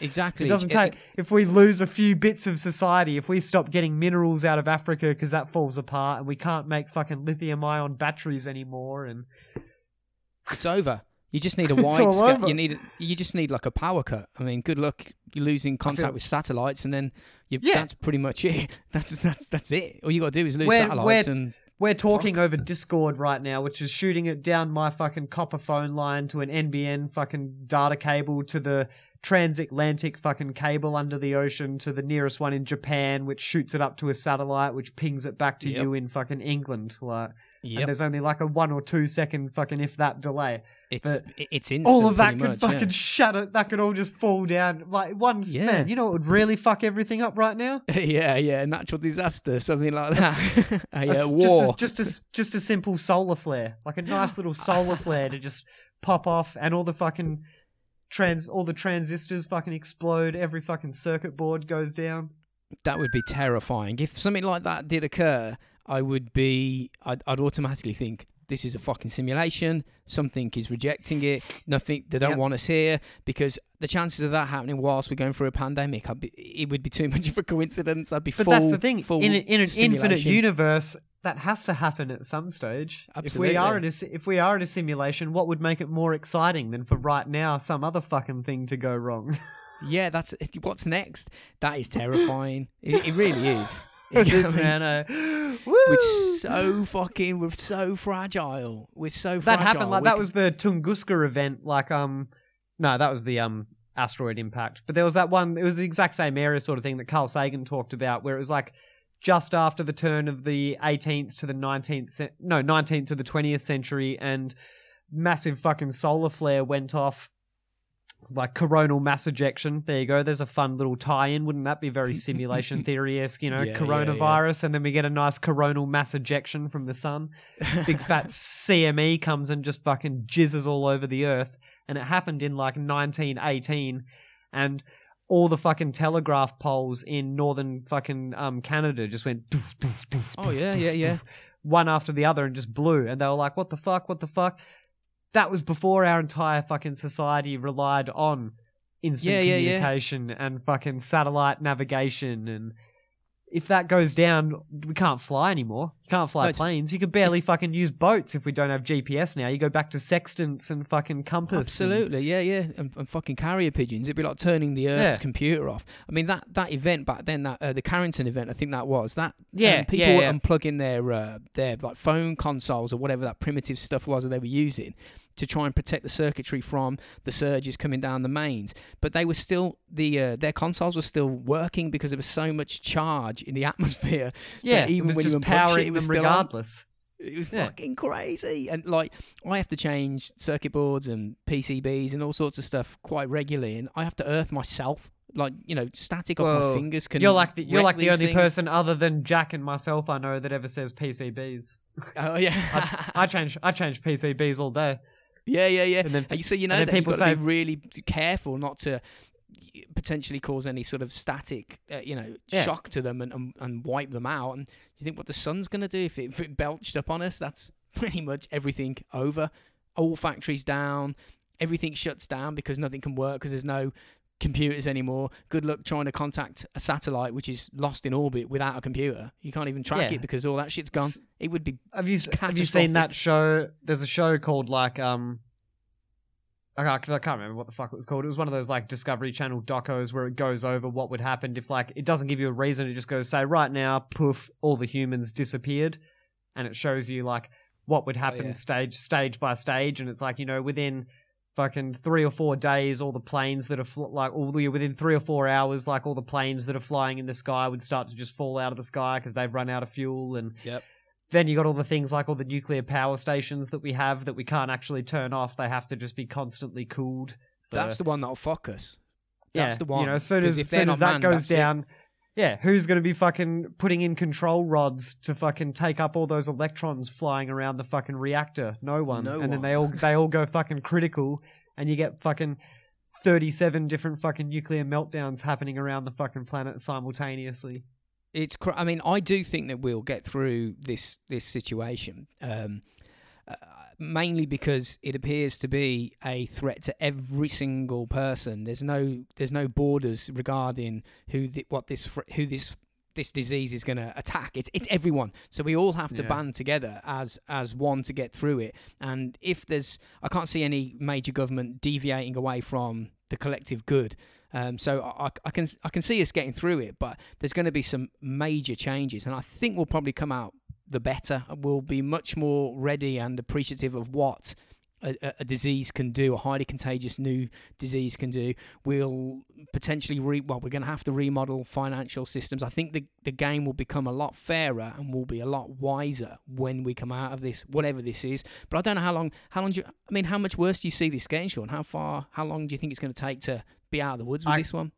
exactly. It doesn't take. If we lose a few bits of society, if we stop getting minerals out of Africa because that falls apart, and we can't make fucking lithium-ion batteries anymore, and It's over. You just need a wide. all you need. You just need like a power cut. I mean, good luck. You're losing contact feel- with satellites, and then you, Yeah. that's pretty much it. That's that's that's it. All you got to do is lose Where- satellites, where- and we're talking over Discord right now, which is shooting it down my fucking copper phone line to an NBN fucking data cable to the transatlantic fucking cable under the ocean to the nearest one in Japan, which shoots it up to a satellite, which pings it back to Yep. you in fucking England. Like, and there's only like a one or two second fucking if that delay. it's but it's instant. all of that could much, fucking yeah. shatter. That could all just fall down. Like one Yeah. man, you know what would really fuck everything up right now? yeah, yeah, natural disaster, something like that. a A uh, war. Just a, just a just a simple solar flare, like a nice little solar flare to just pop off, and all the fucking trans, all the transistors fucking explode. Every fucking circuit board goes down. that would be terrifying. If something like that did occur, I would be. I'd, I'd automatically think this is a fucking simulation. Something is rejecting it. Nothing. They don't Yep. want us here because the chances of that happening whilst we're going through a pandemic, I'd be, it would be too much of a coincidence. I'd be But full. that's the thing. In, a, in an infinite universe, that has to happen at some stage. Absolutely. If we are in a if we are in a simulation, what would make it more exciting than for right now some other fucking thing to go wrong? Yeah, that's what's next. That is terrifying. it, it really is. It You know is, what I mean? man. uh, We're so fucking. We're so fragile. We're so fragile. that fragile. happened like We that was the Tunguska event like um no that was the um asteroid impact but there was that one it was the exact same area sort of thing that Carl Sagan talked about where it was like just after the turn of the 18th to the 19th no 19th to the 20th century and massive fucking solar flare went off It's like coronal mass ejection. There you go. There's a fun little tie-in. Wouldn't that be very simulation theory-esque? You know, Yeah, yeah, yeah. coronavirus, and then we get a nice coronal mass ejection from the sun big fat CME comes and just fucking jizzes all over the earth. and it happened in like 1918, and all the fucking telegraph poles in northern fucking um Canada just went. Doof, doof, doof, Oh, yeah, yeah, yeah. One after the other and just blew, and they were like, "What the fuck? What the fuck?" That was before our entire fucking society relied on instant Yeah, yeah, yeah. communication and fucking satellite navigation and if that goes down, we can't fly anymore. You can't fly No, planes. You can barely fucking use boats if we don't have GPS now. You go back to sextants and fucking compass. and- Absolutely, yeah, yeah, and, and fucking carrier pigeons. It'd be like turning the Earth's computer off. I mean, that that event back then, that uh, the Carrington event, I think that was that. Yeah, um, people were unplugging their uh, their like phone consoles or whatever that primitive stuff was that they were using to try and protect the circuitry from the surges coming down the mains. But they were still the uh, their consoles were still working because there was so much charge in the atmosphere. yeah, even it was when you just unplug shit, powering it was them still on. regardless. It was Yeah. fucking crazy. And like, I have to change circuit boards and PCBs and all sorts of stuff quite regularly, and I have to earth myself. Like, you know, static off my fingers. Can you're like the, you're like the only things. person other than Jack and myself I know that ever says PCBs. Oh yeah, I change I change PCBs all day, yeah, yeah, yeah. and then And you so you know that you've people got to be really careful not to potentially cause any sort of static, uh, you know, Yeah. shock to them and, and and wipe them out. And you think what the sun's gonna do if it, if it belched up on us? That's pretty much everything over. All factories down. Everything shuts down because nothing can work because there's no computers anymore. Good luck trying to contact a satellite which is lost in orbit without a computer. You can't even track Yeah. it because all that shit's gone. It would be Have you have you seen that show? There's a show called like um. I can't, I can't remember what the fuck it was called. It was one of those like Discovery Channel docos where it goes over what would happen if like it doesn't give you a reason. It just goes say right now, poof, all the humans disappeared, and it shows you like what would happen yeah. stage stage by stage, and it's like you know within fucking three or four days, all the planes that are fl- like all the within three or four hours, like all the planes that are flying in the sky would start to just fall out of the sky because they've run out of fuel and Yep. then you got all the things like all the nuclear power stations that we have that we can't actually turn off. They have to just be constantly cooled. So, That's the one that'll fuck us. yeah, that's the one. You know, as soon as, if as they're soon as that manned, goes down, it. Yeah, who's going to be fucking putting in control rods to fucking take up all those electrons flying around the fucking reactor? No one. No and then they all they all go fucking critical, and you get fucking. 37 different fucking nuclear meltdowns happening around the fucking planet simultaneously. it's cr- I mean I do think that we'll get through this this situation um, uh, mainly because it appears to be a threat to every single person. There's no there's no borders regarding who the, what this who this this disease is going to attack. It's it's everyone. So we all have to Yeah. band together as as one to get through it. And if there's I can't see any major government deviating away from the collective good. Um, so I, I- I can I can see us getting through it, but there's going to be some major changes, and I think we'll probably come out the better. We'll be much more ready and appreciative of what a, a- disease can do, a highly contagious new disease can do. We'll potentially re well, we're going to have to remodel financial systems. I think the the game will become a lot fairer and we'll be a lot wiser when we come out of this, whatever this is. But I don't know how long. How long do you? I mean, how much worse do you see this getting, Sean? How far? How long do you think it's going to take to be out of the woods with I- this one?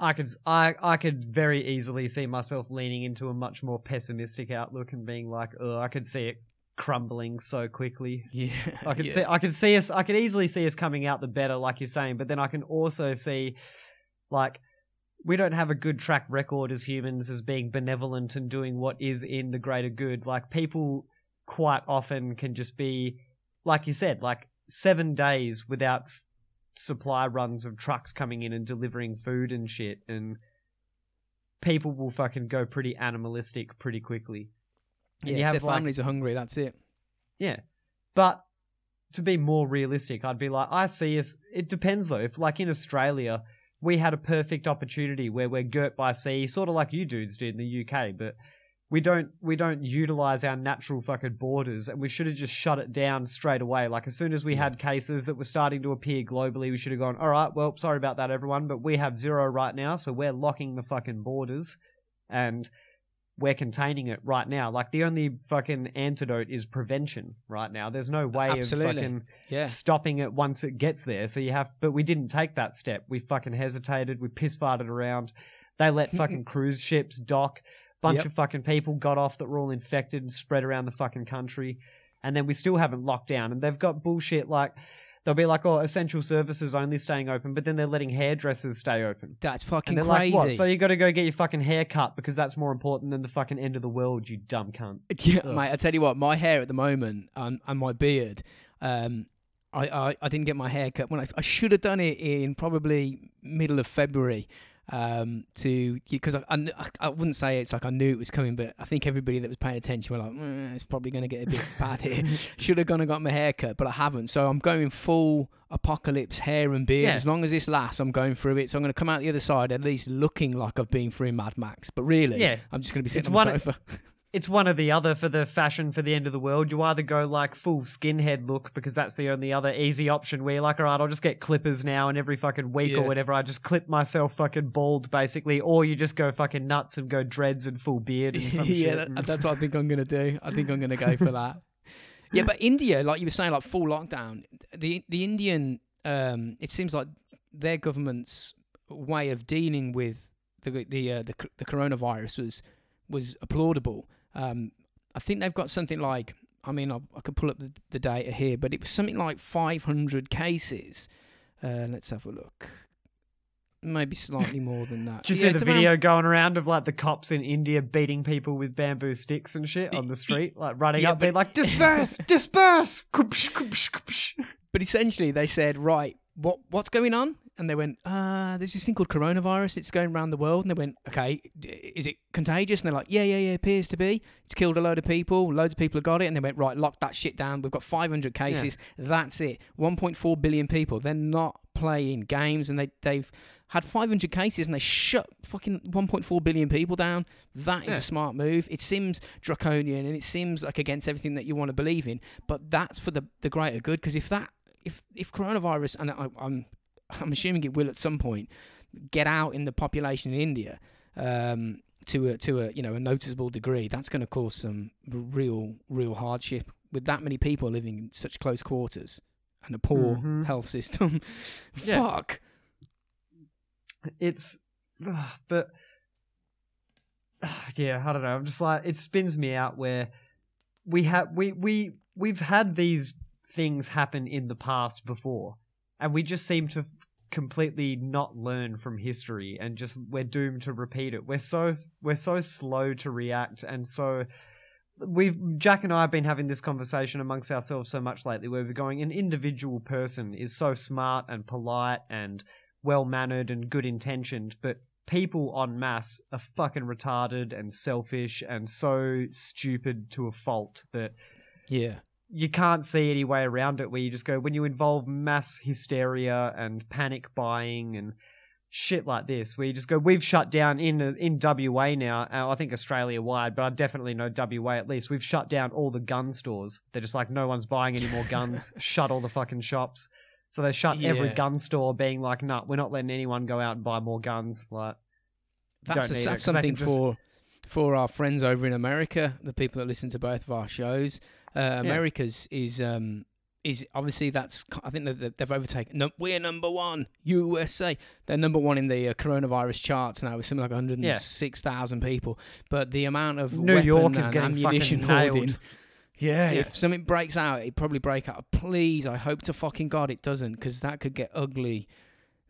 I could I I could very easily see myself leaning into a much more pessimistic outlook and being like, oh, I could see it crumbling so quickly. Yeah, I could yeah. see I could see us I could easily see us coming out the better, like you're saying, but then I can also see like we don't have a good track record as humans as being benevolent and doing what is in the greater good. Like people quite often can just be like you said, like seven days without supply runs of trucks coming in and delivering food and shit and people will fucking go pretty animalistic pretty quickly. And Yeah, you have, their like- families are hungry. That's it. Yeah. But to be more realistic, I'd be like, I see us. It depends though. If, like in Australia, we had a perfect opportunity where we're girt by sea, sort of like you dudes did in the UK, but we don't we don't utilize our natural fucking borders and we should have just shut it down straight away like as soon as we Yeah. had cases that were starting to appear globally we should have gone all right well sorry about that everyone but we have zero right now so we're locking the fucking borders and we're containing it right now like the only fucking antidote is prevention right now there's no way Absolutely. of fucking Yeah, stopping it once it gets there. So you have, but we didn't take that step. We fucking hesitated. We piss farted around. They let fucking cruise ships dock. Bunch Yep. of fucking people got off that were all infected and spread around the fucking country. And then we still haven't locked down. And they've got bullshit like They'll be like, oh, essential services only staying open, but then they're letting hairdressers stay open. That's And fucking they're crazy. like, what? So you got to go get your fucking hair cut because that's more important than the fucking end of the world, you dumb cunt. Yeah, Ugh. mate. I tell you what, my hair at the moment and, and my beard. Um, I, I, I didn't get my hair cut when I, I should have done it in probably middle of February. Um, to because I, I, I wouldn't say it's like I knew it was coming, but I think everybody that was paying attention were like, "Mm, it's probably going to get a bit bad here. Should have gone and got my hair cut, but I haven't. So I'm going full apocalypse hair and beard. Yeah. As long as this lasts, I'm going through it. So I'm going to come out the other side at least looking like I've been through Mad Max. But really, Yeah. I'm just going to be sitting It's on the sofa. It's one or the other for the fashion for the end of the world. You either go like full skinhead look because that's the only other easy option where you're like, all right, I'll just get clippers now and every fucking week Yeah. or whatever, I just clip myself fucking bald basically, or you just go fucking nuts and go dreads and full beard and some yeah, shit. that- that's what I think I'm gonna do. I think I'm gonna go for that. Yeah, but India, like you were saying, like full lockdown. The the Indian, um, it seems like their government's way of dealing with the the uh, the, the coronavirus was was applaudable. Um, I think they've got something like. I mean, I, I could pull up the, the data here, but it was something like 500 cases. Uh, let's have a look. Maybe slightly more than that. Just Yeah, see the around- video going around of like the cops in India beating people with bamboo sticks and shit on the street, like running Yeah, up, being like, disperse, disperse. But essentially, they said, right, what what's going on? And they went, uh, there's this thing called coronavirus. It's going around the world. And they went, okay, is it contagious? And they're like, yeah, yeah, yeah, appears to be. It's killed a load of people. Loads of people have got it. And they went, right, lock that shit down. We've got 500 cases. That's it. 1.4 billion people. They're not playing games. And they, they've had 500 cases and they shut fucking 1.4 billion people down. That is Yeah. a smart move. It seems draconian and it seems like against everything that you want to believe in. But that's for the, the greater good. Because if that if if coronavirus and I, I'm I'm assuming it will at some point get out in the population in India um, to a to a you know a noticeable degree, that's going to cause some real real hardship with that many people living in such close quarters and a poor Mhm. health system. Yeah. Fuck. it's ugh, but ugh, yeah i don't know i'm just like it spins me out where we have we we we've had these things happen in the past before and we just seem to completely not learn from history and just we're doomed to repeat it we're so we're so slow to react and so we've Jack and I have been having this conversation amongst ourselves so much lately where we're going an individual person is so smart and polite and well mannered and good intentioned, but people en masse are fucking retarded and selfish and so stupid to a fault that Yeah. You can't see any way around it where you just go when you involve mass hysteria and panic buying and shit like this where you just go we've shut down in in WA now uh, I think Australia wide but I definitely know WA at least. We've shut down all the gun stores. They're just like no one's buying any more guns. Shut all the fucking shops. So they shut every gun store being like nah we're not letting anyone go out and buy more guns like That's, don't a, that's something just- for for our friends over in America, the people that listen to both of our shows. Uh, America's is um is obviously that's I think that that they've overtaken. No, we're number one, USA. They're number one in the uh, coronavirus charts now with something like 106,000 people. But the amount of New York is getting ammunition hoarding. Yeah, Yeah. if something breaks out, it probably break out. Please, I hope to fucking God it doesn't, because that could get ugly.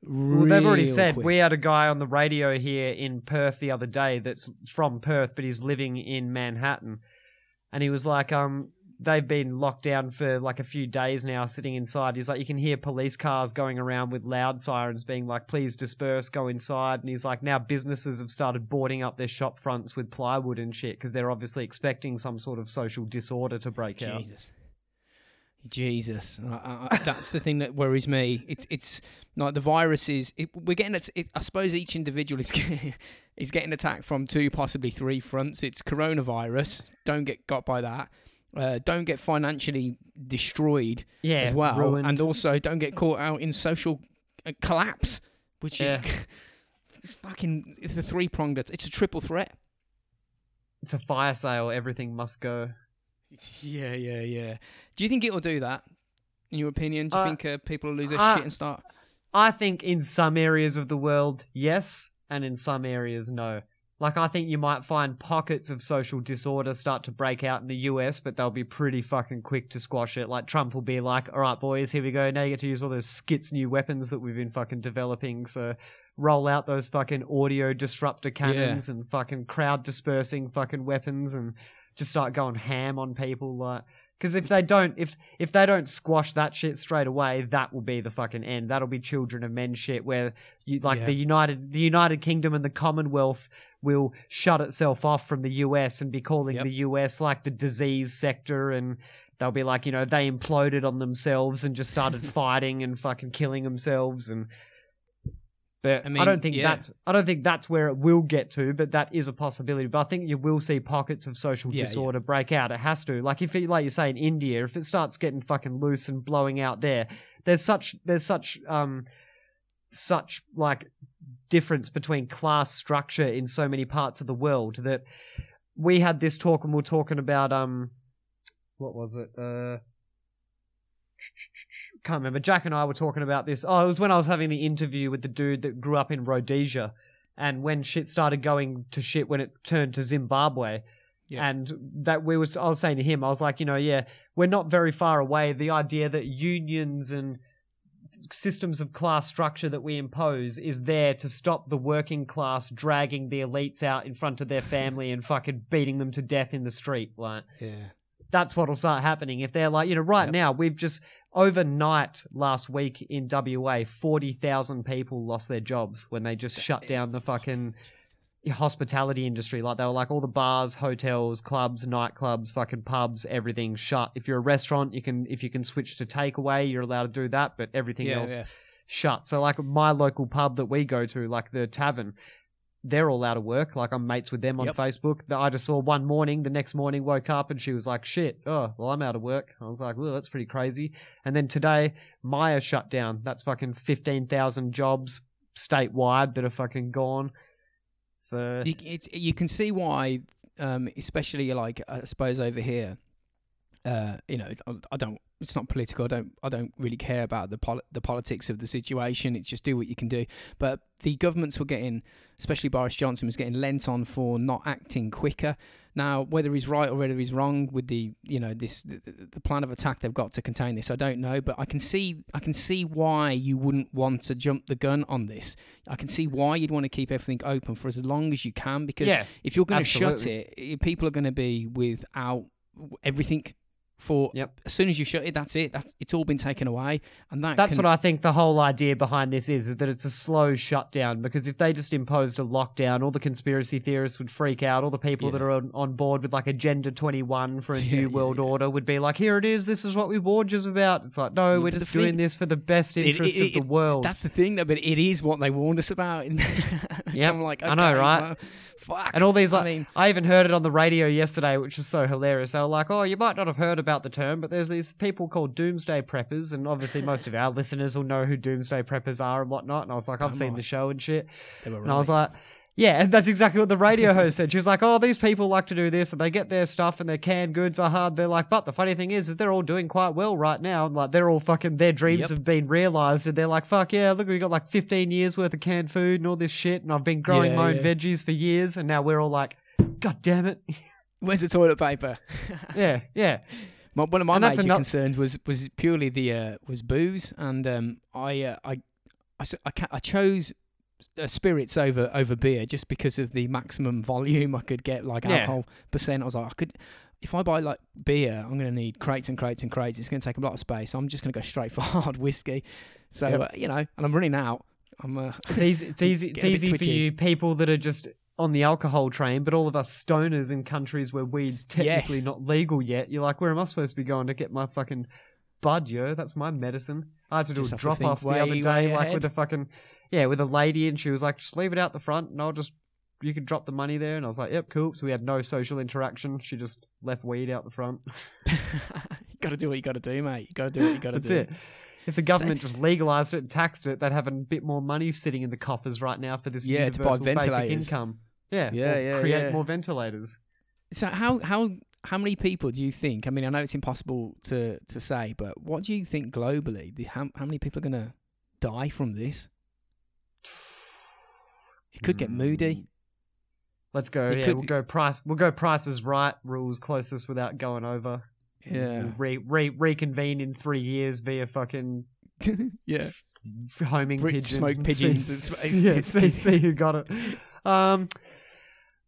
Well, they've already said quick. we had a guy on the radio here in Perth the other day that's from Perth, but he's living in Manhattan, and he was like, um, they've been locked down for like a few days now, sitting inside. He's like, you can hear police cars going around with loud sirens, being like, please disperse, go inside. And he's like, now businesses have started boarding up their shop fronts with plywood and shit because they're obviously expecting some sort of social disorder to break out. Jesus. Jesus, that's the thing that worries me. It's it's like the virus is. It, we're getting. It, I suppose each individual is is getting attacked from two, possibly three fronts. It's coronavirus. Don't get got by that. Uh, don't get financially destroyed Yeah, as well, ruined. and also don't get caught out in social uh, collapse, which is it's fucking. It's a three pronged. It's a triple threat. it's a fire sale. Everything must go. Yeah, yeah, yeah. Do you think it'll do that? In your opinion, do you Uh, think uh, people will lose their shit and start? I think in some areas of the world, yes, and in some areas, no. Like I think you might find pockets of social disorder start to break out in the US, but they'll be pretty fucking quick to squash it. Like Trump will be like, "All right, boys, here we go. Now you get to use all those skits new weapons that we've been fucking developing." So roll out those fucking audio disruptor cannons and fucking crowd dispersing fucking weapons and just start going ham on people like because if they don't if if they don't squash that shit straight away that will be the fucking end that'll be children of men shit where you like Yeah. the united the united kingdom and the commonwealth will shut itself off from the us and be calling Yep. the us like the disease sector and they'll be like you know they imploded on themselves and just started fighting and fucking killing themselves and but I I, don't think yeah. that's I don't think that's where it will get to, but that is a possibility. But I think you will see pockets of social Yeah, yeah. disorder break out. It has to. Like if it, like you say in India, if it starts getting fucking loose and blowing out there, there's such there's such um such like difference between class structure in so many parts of the world that we had this talk and we are talking about um what was it uh can't remember. Jack and I were talking about this. Oh, it was when I was having the interview with the dude that grew up in Rhodesia, and when shit started going to shit when it turned to Zimbabwe, Yeah. and that we was. I was saying to him, I was like, you know, yeah, we're not very far away. The idea that unions and systems of class structure that we impose is there to stop the working class dragging the elites out in front of their family and fucking beating them to death in the street. Like Yeah. that's what'll start happening if they're like, you know, right Yep. now we've just overnight last week in WA, forty thousand people lost their jobs when they just shut down the fucking hospitality industry. Like they were like all the bars, hotels, clubs, nightclubs, fucking pubs, everything shut. If you're a restaurant, you can if you can switch to takeaway, you're allowed to do that, but everything Yeah, else yeah. shut. So like my local pub that we go to, like the tavern, they're all out of work. Like I'm mates with them on Yep. Facebook. That I just saw one morning. The next morning, woke up and she was like, "Shit, oh well, I'm out of work." I was like, "Well, that's pretty crazy." And then today, Myer shut down. That's fucking fifteen thousand jobs statewide that are fucking gone. So You, it's, you can see why, um, especially like I suppose over here. Uh, you know, I, I don't. It's not political. I don't. I don't really care about the poli- the politics of the situation. It's just do what you can do. But the governments were getting, especially Boris Johnson was getting lent on for not acting quicker. Now, whether he's right or whether he's wrong with the you know this the, the plan of attack they've got to contain this, I don't know. But I can see I can see why you wouldn't want to jump the gun on this. I can see why you'd want to keep everything open for as long as you can because yeah, if you're going to shut it, people are going to be without everything for Yep. as soon as you shut it that's it that's it's all been taken away and that That's can, what I think the whole idea behind this is, is that it's a slow shutdown. Because if they just imposed a lockdown, all the conspiracy theorists would freak out. All the people Yeah. that are on, on board with like Agenda 21 for a Yeah, new yeah, world order would be like, here it is, this is what we warned you about. It's like, no, we're but just the thing- doing this for the best It- interest it- of the it- world. that's the thing though but it is what they warned us about yeah, I'm like I know, right? well, fuck And all these, I like, mean I even heard it on the radio yesterday, which was so hilarious. They were like, "Oh, you might not have heard about the term, but there's these people called doomsday preppers, and obviously most of our listeners will know who doomsday preppers are and whatnot." And I was like, "I've seen the show and shit," they were and I was like. Yeah, and that's exactly what the radio host said. She was like, "Oh, these people like to do this, and they get their stuff and their canned goods are hard." They're like, "But the funny thing is, is they're all doing quite well right now. And like, they're all fucking their dreams Yep. have been realized, and they're like, fuck yeah, look, we got like 15 years worth of canned food and all this shit, and I've been growing Yeah, my own yeah. veggies for years, and now we're all like, God damn it, where's the toilet paper yeah, yeah." My, one of my And major ano- concerns was was purely the uh, was booze, and um, I, uh, I, I, I I chose spirits over over beer just because of the maximum volume I could get, like Yeah. alcohol percent. I was like, I could. If I buy like beer, I'm going to need crates and crates and crates. It's going to take a lot of space. I'm just going to go straight for hard whiskey. So Yep. uh, you know, and I'm running out. I'm uh, It's easy. It's easy. It's easy for you people that are just on the alcohol train, but all of us stoners in countries where weed's technically Yes. not legal yet. You're like, where am I supposed to be going to get my fucking bud, yo? That's my medicine. I had to do Just a drop off the other day, like ahead. with a fucking yeah, with a lady, and she was like, just leave it out the front, and I'll just you can drop the money there, and I was like, yep, cool. So we had no social interaction. She just left weed out the front. you got to do what you got to do, mate. You got to do what you got to do. That's it. If the government just legalized it and taxed it, they'd have a bit more money sitting in the coffers right now for this Yeah, to buy universal basic income. Yeah, Yeah, yeah, create yeah. more ventilators. So how how how many people do you think? I mean, I know it's impossible to to say, but what do you think globally? The, how how many people are gonna die from this? It could get moody. Let's go. It yeah, could- we'll go price. We'll go Price is Right. Rules closest without going over. Yeah. Re, re, reconvene in three years via fucking yeah. homing Brit- pigeon. smoke and pigeons See, and yeah, see, see who got it. Um,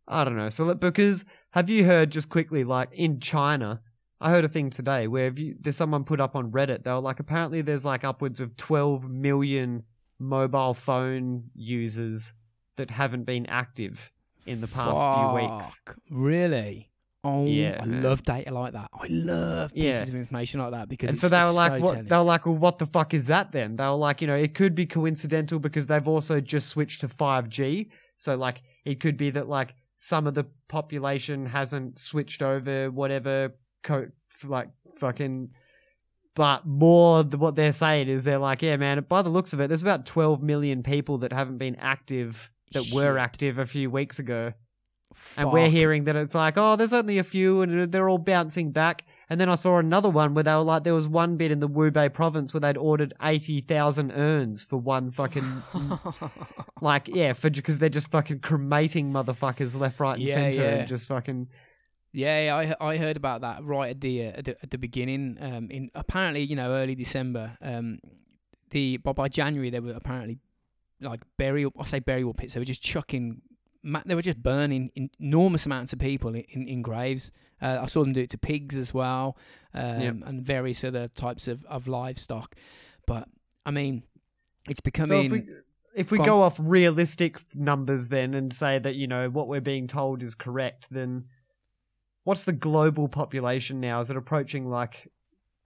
I don't know. So let- because have you heard just quickly, like in China, I heard a thing today where if you, there's someone put up on Reddit. They were like, apparently there's like upwards of 12 million mobile phone users that haven't been active in the past few weeks. Really? Oh, Yeah, I man. love data like that. I love pieces Yeah. of information like that because And it's, so they were it's like, so what, telling. they were like, well, what the fuck is that then? They were like, you know, it could be coincidental because they've also just switched to 5G. So like, it could be that like some of the population hasn't switched over, whatever, co- like fucking. But more, th- what they're saying is they're like, yeah, man. By the looks of it, there's about 12 million people that haven't been active that were active a few weeks ago. And we're hearing that it's like, oh, there's only a few, and they're all bouncing back. And then I saw another one where they were like, there was one bit in the Hubei province where they'd ordered eighty thousand urns for one fucking, like, yeah, for because they're just fucking cremating motherfuckers left, right, and Yeah, center, yeah. and just fucking. Yeah, yeah, I I heard about that right at the uh, at the, at the beginning. Um, in apparently, you know, early December. Um, the but by January they were apparently like burial. I say burial pits. They were just chucking. They were just burning enormous amounts of people in, in, in graves. Uh, I saw them do it to pigs as well, um, Yep. and various other types of, of livestock. But I mean, it's So becoming. if we, if we Go go off realistic numbers then and say that you know what we're being told is correct, then what's the global population now? Is it approaching like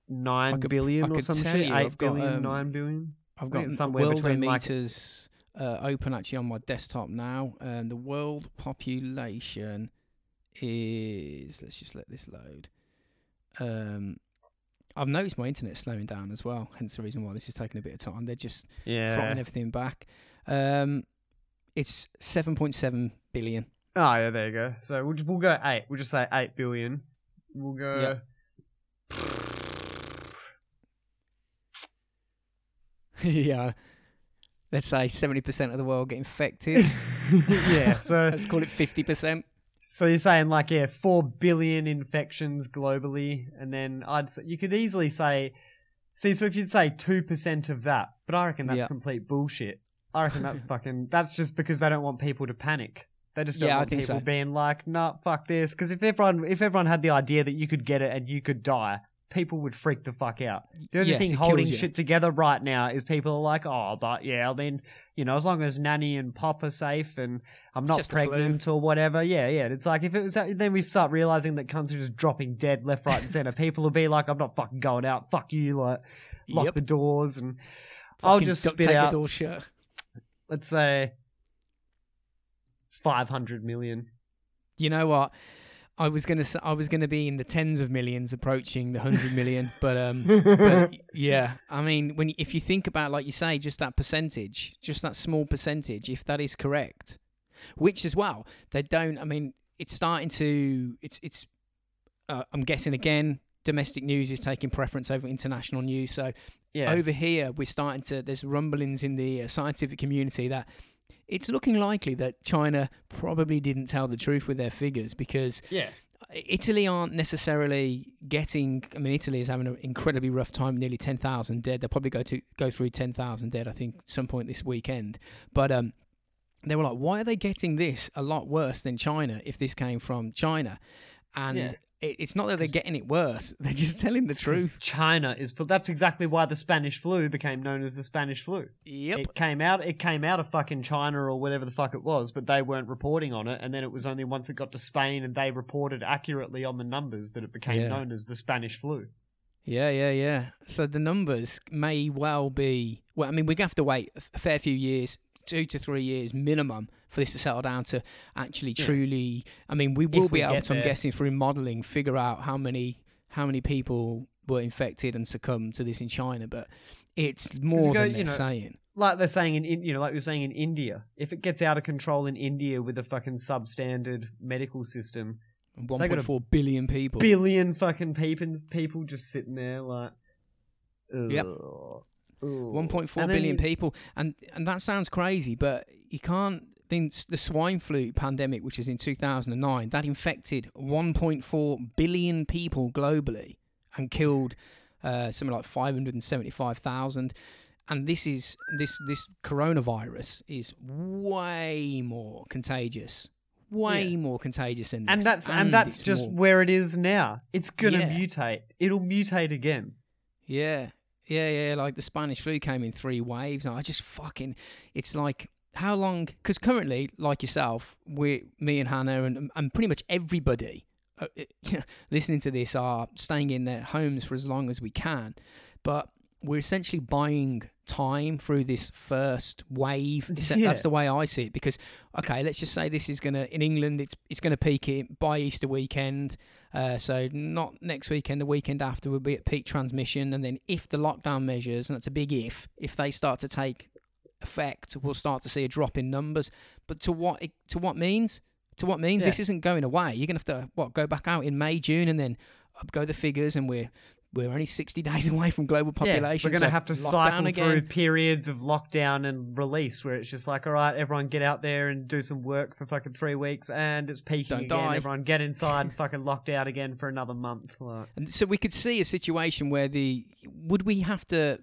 nine could- billion or some shit? you, Eight got, billion, um, nine billion? I've got somewhere world between, like- meters uh, open actually on my desktop now, and the world population is. Let's just let this load. Um, I've noticed my internet slowing down as well, hence the reason why this is taking a bit of time. They're just Yeah. throtting everything back. Um, it's seven point seven billion. Oh yeah, there you go. So we'll, we'll go eight. We'll just say eight billion. We'll go. yeah. Let's say seventy percent of the world get infected. yeah. So Let's call it fifty percent. so you're saying like yeah, four billion infections globally, and then I'd say, you could easily say, see, so if you'd say two percent of that, but I reckon that's Yeah. complete bullshit. I reckon that's fucking. That's just because they don't want people to panic. They just don't Yeah, want people so. being like, "Nah, fuck this." Because if everyone, if everyone had the idea that you could get it and you could die, people would freak the fuck out. The only Yes, thing holding shit together right now is people are like, "Oh, but yeah, I mean, you know, as long as Nanny and Pop are safe and I'm not just the flu. pregnant or whatever, yeah, yeah." It's like if it was that, then we start realizing that cunts are just dropping dead left, right, and center. People will be like, "I'm not fucking going out. Fuck you!" Like, lock Yep. the doors and I'll just spit out. the door shut. let's say five hundred million. You know what? I was gonna I was gonna be in the tens of millions, approaching the hundred million, but um, but yeah, I mean, when if you think about, like you say, just that percentage, just that small percentage, if that is correct, which as well, they don't. I mean, it's starting to. It's it's. Uh, I'm guessing again, domestic news is taking preference over international news. So yeah, over here, we're starting to. There's rumblings in the uh, scientific community that it's looking likely that China probably didn't tell the truth with their figures because yeah, Italy aren't necessarily getting. I mean, Italy is having an incredibly rough time. Nearly ten thousand dead. They'll probably go to go through ten thousand dead. I think some point this weekend. But um, they were like, why are they getting this a lot worse than China if this came from China? And Yeah. It, it's not that they're getting it worse. They're just telling the truth. China is. That's exactly why the Spanish flu became known as the Spanish flu. Yep. It came out. It came out of fucking China or whatever the fuck it was, but they weren't reporting on it. And then it was only once it got to Spain and they reported accurately on the numbers that it became Yeah. known as the Spanish flu. Yeah, yeah, yeah. So the numbers may well be. Well, I mean, we're gonna have to wait a fair few years, two to three years minimum, for this to settle down to actually Yeah. truly. I mean, we will we be able to, I'm there. guessing, through modelling, figure out how many how many people were infected and succumbed to this in China. But it's more go, than they're know, saying. Like they're saying in, you know, like are saying in India, if it gets out of control in India with a fucking substandard medical system, One point four billion people. billion fucking people, people just sitting there like, Yep. ugh. One point four And you- people, and and that sounds crazy, but you can't. Think s- the swine flu pandemic, which is in 2009, that infected 1.4 billion people globally and killed uh, something like 575,000. And this is this this coronavirus is way more contagious, way Yeah. more contagious than this. and that's and, that's just more- where it is now. It's gonna Yeah. mutate. It'll mutate again. Yeah, yeah, yeah. Like the Spanish flu came in three waves, and I just fucking. It's like how long? Because currently, like yourself, we, me and Hannah, and and pretty much everybody uh, uh, listening to this are staying in their homes for as long as we can, but we're essentially buying time through this first wave. Yeah. That's the way I see it. Because okay, let's just say this is gonna in England, it's it's gonna peak it by Easter weekend. Uh, so not next weekend, the weekend after we'll be at peak transmission, and then if the lockdown measures, and that's a big if, if they start to take effect, we'll start to see a drop in numbers. But to what it, to what means? To what means? Yeah. This isn't going away. You're gonna have to what go back out in May, June, and then up go the figures, and we're we're only 60 days away from global population. Yeah, we're gonna so have to cycle again. through periods of lockdown and release where it's just like, all right, everyone get out there and do some work for fucking three weeks, and it's peaking Don't again. die. Everyone get inside and fucking locked out again for another month. Like, And so we could see a situation where the would we have to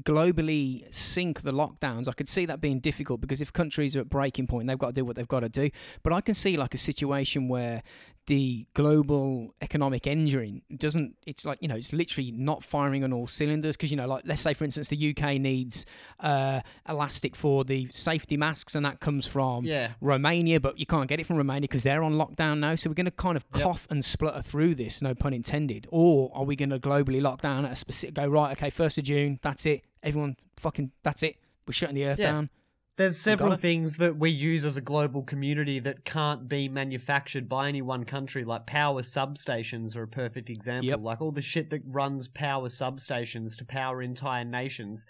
globally sync the lockdowns? I could see that being difficult because if countries are at breaking point, they've got to do what they've got to do. But I can see like a situation where the global economic engine doesn't. It's like you know, it's literally not firing on all cylinders because you know, like let's say for instance, the UK needs uh, elastic for the safety masks, and that comes from yeah, Romania, but you can't get it from Romania because they're on lockdown now. So we're going to kind of Yep. cough and splutter through this, no pun intended. Or are we going to globally lock down at a specific, go, right, okay, 1st of June, that's it. Everyone fucking, that's it. We're shutting the earth Yeah. down. There's several things that we use as a global community that can't be manufactured by any one country. Like power substations are a perfect example. Yep. Like all the shit that runs power substations to power entire nations,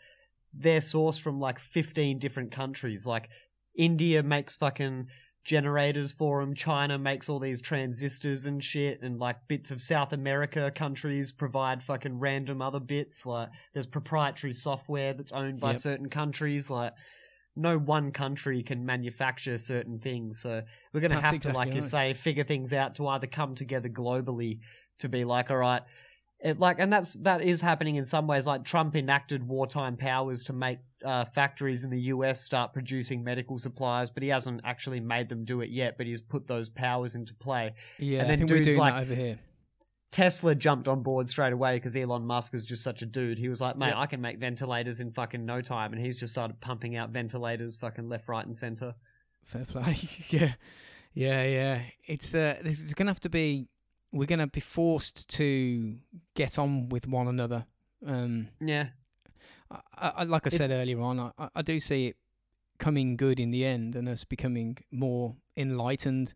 they're sourced from like 15 different countries. Like India makes fucking generators for them. China makes all these transistors and shit, and like bits of South America countries provide fucking random other bits. Like there's proprietary software that's owned by Yep. certain countries. Like no one country can manufacture certain things. So we're going to have exactly to, like you say, figure things out to either come together globally to be like, all right. It, like, and that's that is happening in some ways. Like Trump enacted wartime powers to make uh, factories in the U.S. start producing medical supplies, but he hasn't actually made them do it yet. But he's put those powers into play. Yeah, And I then think we're dudes doing like- that over here. Tesla jumped on board straight away because Elon Musk is just such a dude. He was like, mate, Yep. I can make ventilators in fucking no time. And he's just started pumping out ventilators fucking left, right, and center. Fair play. yeah, yeah, yeah. It's uh, this is going to have to be. We're going to be forced to get on with one another. Um, Yeah. I, I, like I It's- said earlier on, I- I do see it coming good in the end and us becoming more enlightened.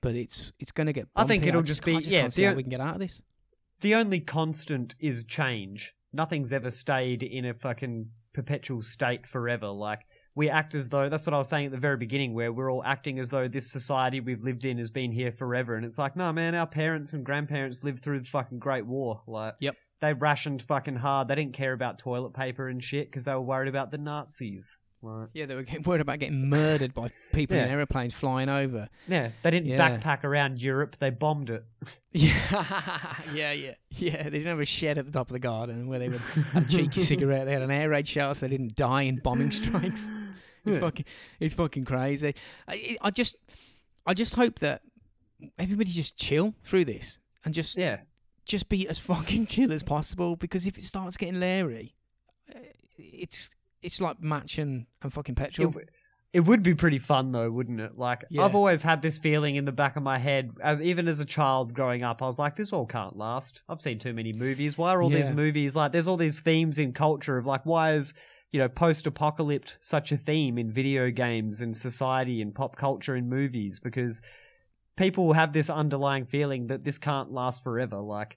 But it's it's going to get. I think it'll just just be- I just yeah, the we can get out of this. The only constant is change. Nothing's ever stayed in a fucking perpetual state forever. Like, we act as though that's what I was saying at the very beginning, where we're all acting as though this society we've lived in has been here forever. And it's like, no, man, our parents and grandparents lived through the fucking Great War. Like, Yep. they rationed fucking hard. They didn't care about toilet paper and shit because they were worried about the Nazis. Like, Yeah, they were getting worried about getting murdered by people in aeroplanes flying over. yeah, they didn't Yeah. backpack around Europe. They bombed it. Yeah, yeah, yeah, yeah. They didn't have a shed at the top of the garden where they would have a cheeky cigarette. They had an air raid shelter so they didn't die in bombing strikes. It's Yeah. fucking, it's fucking crazy. I, I just, I just hope that everybody just chill through this and just, Yeah. just be as fucking chill as possible. Because if it starts getting leery, uh, it's, it's like match and, and fucking petrol. It, it would be pretty fun though, wouldn't it? Like Yeah. I've always had this feeling in the back of my head, as even as a child growing up, I was like, this all can't last. I've seen too many movies. Why are all these movies like? There's all these themes in culture of like, why is you know post-apocalypse such a theme in video games and society and pop culture and movies? Because people have this underlying feeling that this can't last forever. Like.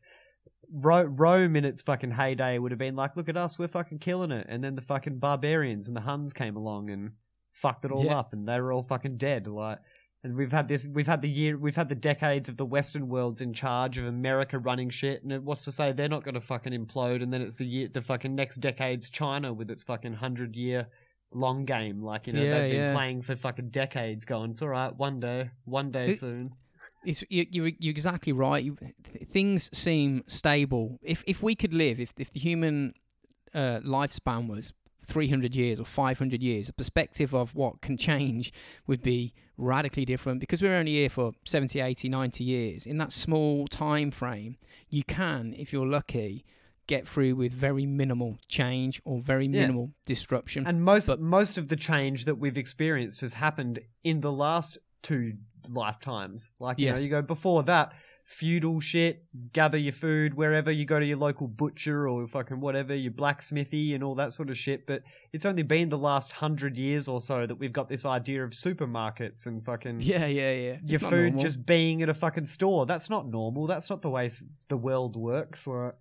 Ro- Rome in its fucking heyday would have been like, look at us, we're fucking killing it. And then the fucking barbarians and the Huns came along and fucked it all Yeah. up, and they were all fucking dead. Like, and we've had this, we've had the year, we've had the decades of the Western worlds in charge of America running shit, and it what's to say they're not going to fucking implode, and then it's the year, the fucking next decade's China with its fucking hundred year long game. Like you know, Yeah, they've been yeah. playing for fucking decades. Going, it's all right. One day, one day It- soon. It's you, you you're exactly right. You, th- things seem stable. If if we could live, if if the human uh, lifespan was 300 years or 500 years, the perspective of what can change would be radically different because we're only here for 70, 80, 90 years. In that small time frame, you can, if you're lucky, get through with very minimal change or very Yeah. minimal disruption. And most But- most of the change that we've experienced has happened in the last two lifetimes. Like you Yes. know, you go before that feudal shit, gather your food wherever you go to your local butcher or fucking whatever, your blacksmithy and all that sort of shit. But it's only been the last hundred years or so that we've got this idea of supermarkets and fucking yeah, yeah, yeah. your It's food just being at a fucking store. That's not normal. That's not the way the world works. Like,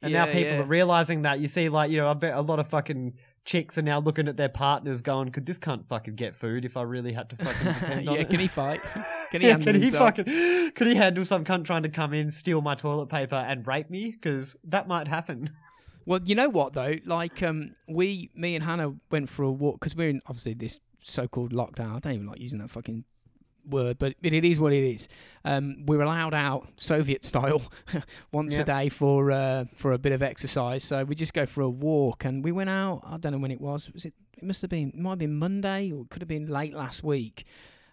and now people yeah. are realizing that. You see, like, you know, I bet a lot of fucking chicks are now looking at their partners going, could this cunt fucking get food if I really had to fucking depend on yeah, it? can he fight? Can he yeah, handle can he himself? fucking, could he handle some cunt trying to come in, steal my toilet paper and rape me? Because that might happen. Well, you know what though? Like, um, we, me and Hannah went for a walk because we're in obviously this so-called lockdown. I don't even like using that fucking word, but it, it is what it is. Um, we're allowed out Soviet style once Yeah. a day for uh, for a bit of exercise. So we just go for a walk, and we went out. I don't know when it was. Was it? It must have been. It might have been Monday, or it could have been late last week,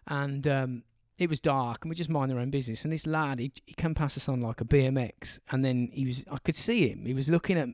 and. Um, it was dark and we just mind our own business. And this lad, he, he came past us on like a BMX, and then he was, I could see him. He was looking at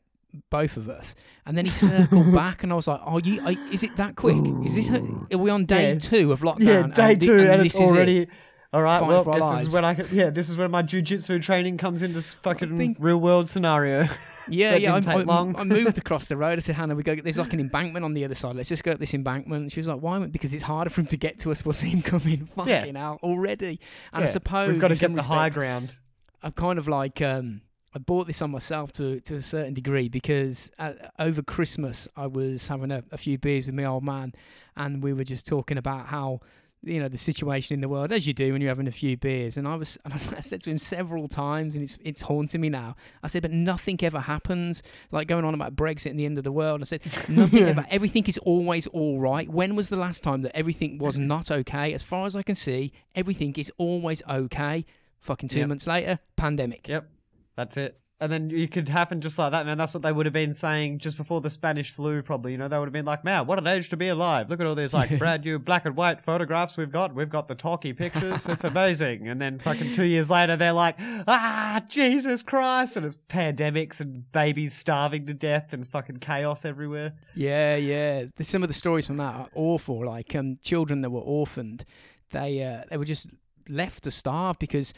both of us, and then he circled back, and I was like, "Are you? Are, is it that quick? Is this? Are we on day Yeah. two of lockdown? yeah, day and two, and, this it's is it? already. All right, Fight well, this lives. is when I yeah, this is when my jujitsu training comes into fucking think- real world scenario. Yeah, yeah. I, I. I moved across the road. I said, Hannah, we go. There's like an embankment on the other side. Let's just go up this embankment. She was like, Why? Because it's harder for him to get to us. We'll see him coming Yeah. fucking out already. And I suppose We've got to get the high ground. I'm kind of like um, I bought this on myself to to a certain degree because uh, over Christmas I was having a, a few beers with my old man, and we were just talking about how you know the situation in the world as you do when you're having a few beers. And I was and I said to him several times, and it's it's haunting me now. I said, but nothing ever happens. Like going on about Brexit and the end of the world. I said nothing ever. Everything is always all right. When was the last time that everything was not okay? As far as I can see, everything is always okay. Fucking two Yep. months later, pandemic. Yep, that's it. And then you could happen just like that, man. That's what they would have been saying just before the Spanish flu, probably. You know, they would have been like, "Man, what an age to be alive! Look at all these like brand new black and white photographs we've got. We've got the talkie pictures. It's amazing." And then fucking two years later, they're like, "Ah, Jesus Christ!" And it's pandemics and babies starving to death and fucking chaos everywhere. Yeah, yeah. Some of the stories from that are awful. Like um, children that were orphaned, they uh, they were just left to starve because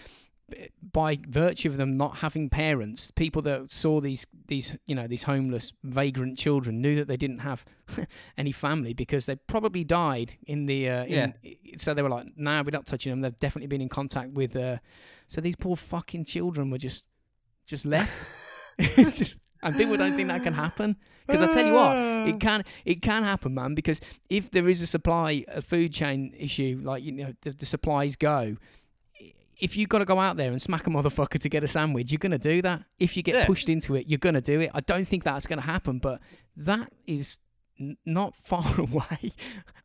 by virtue of them not having parents, people that saw these these you know these homeless vagrant children knew that they didn't have any family because they probably died in the uh, in, so they were like, nah, we're not touching them. They've definitely been in contact with. Uh, so these poor fucking children were just just left. just and people don't think that can happen because I tell you what, it can it can happen, man. Because if there is a supply a food chain issue, like you know the, the supplies go, if you've got to go out there and smack a motherfucker to get a sandwich, you're gonna do that. If you get Yeah. pushed into it, you're gonna do it. I don't think that's gonna happen, but that is n- not far away.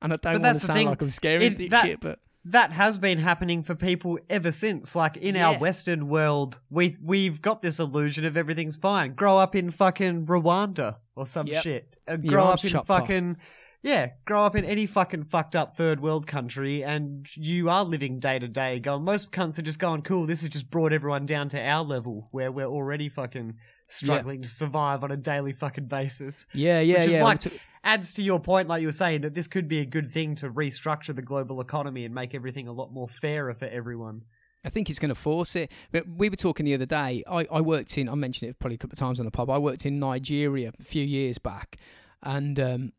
And I don't want to sound thing. like I'm scaring It- this that- shit, but that has been happening for people ever since. Like in our Western world, we we've got this illusion of everything's fine. Grow up in fucking Rwanda or some Yep. shit. Grow up in fucking off. Yeah, grow up in any fucking fucked up third world country, and you are living day to day. Going, most cunts are just going, cool. This has just brought everyone down to our level where we're already fucking struggling to survive on a daily fucking basis yeah, yeah, Which yeah. we adds to your point, like you were saying, that this could be a good thing to restructure the global economy and make everything a lot more fairer for everyone. I think it's going to force it. But we were talking the other day. I, I worked in. I mentioned it probably a couple of times on the pub. I worked in Nigeria a few years back, and um,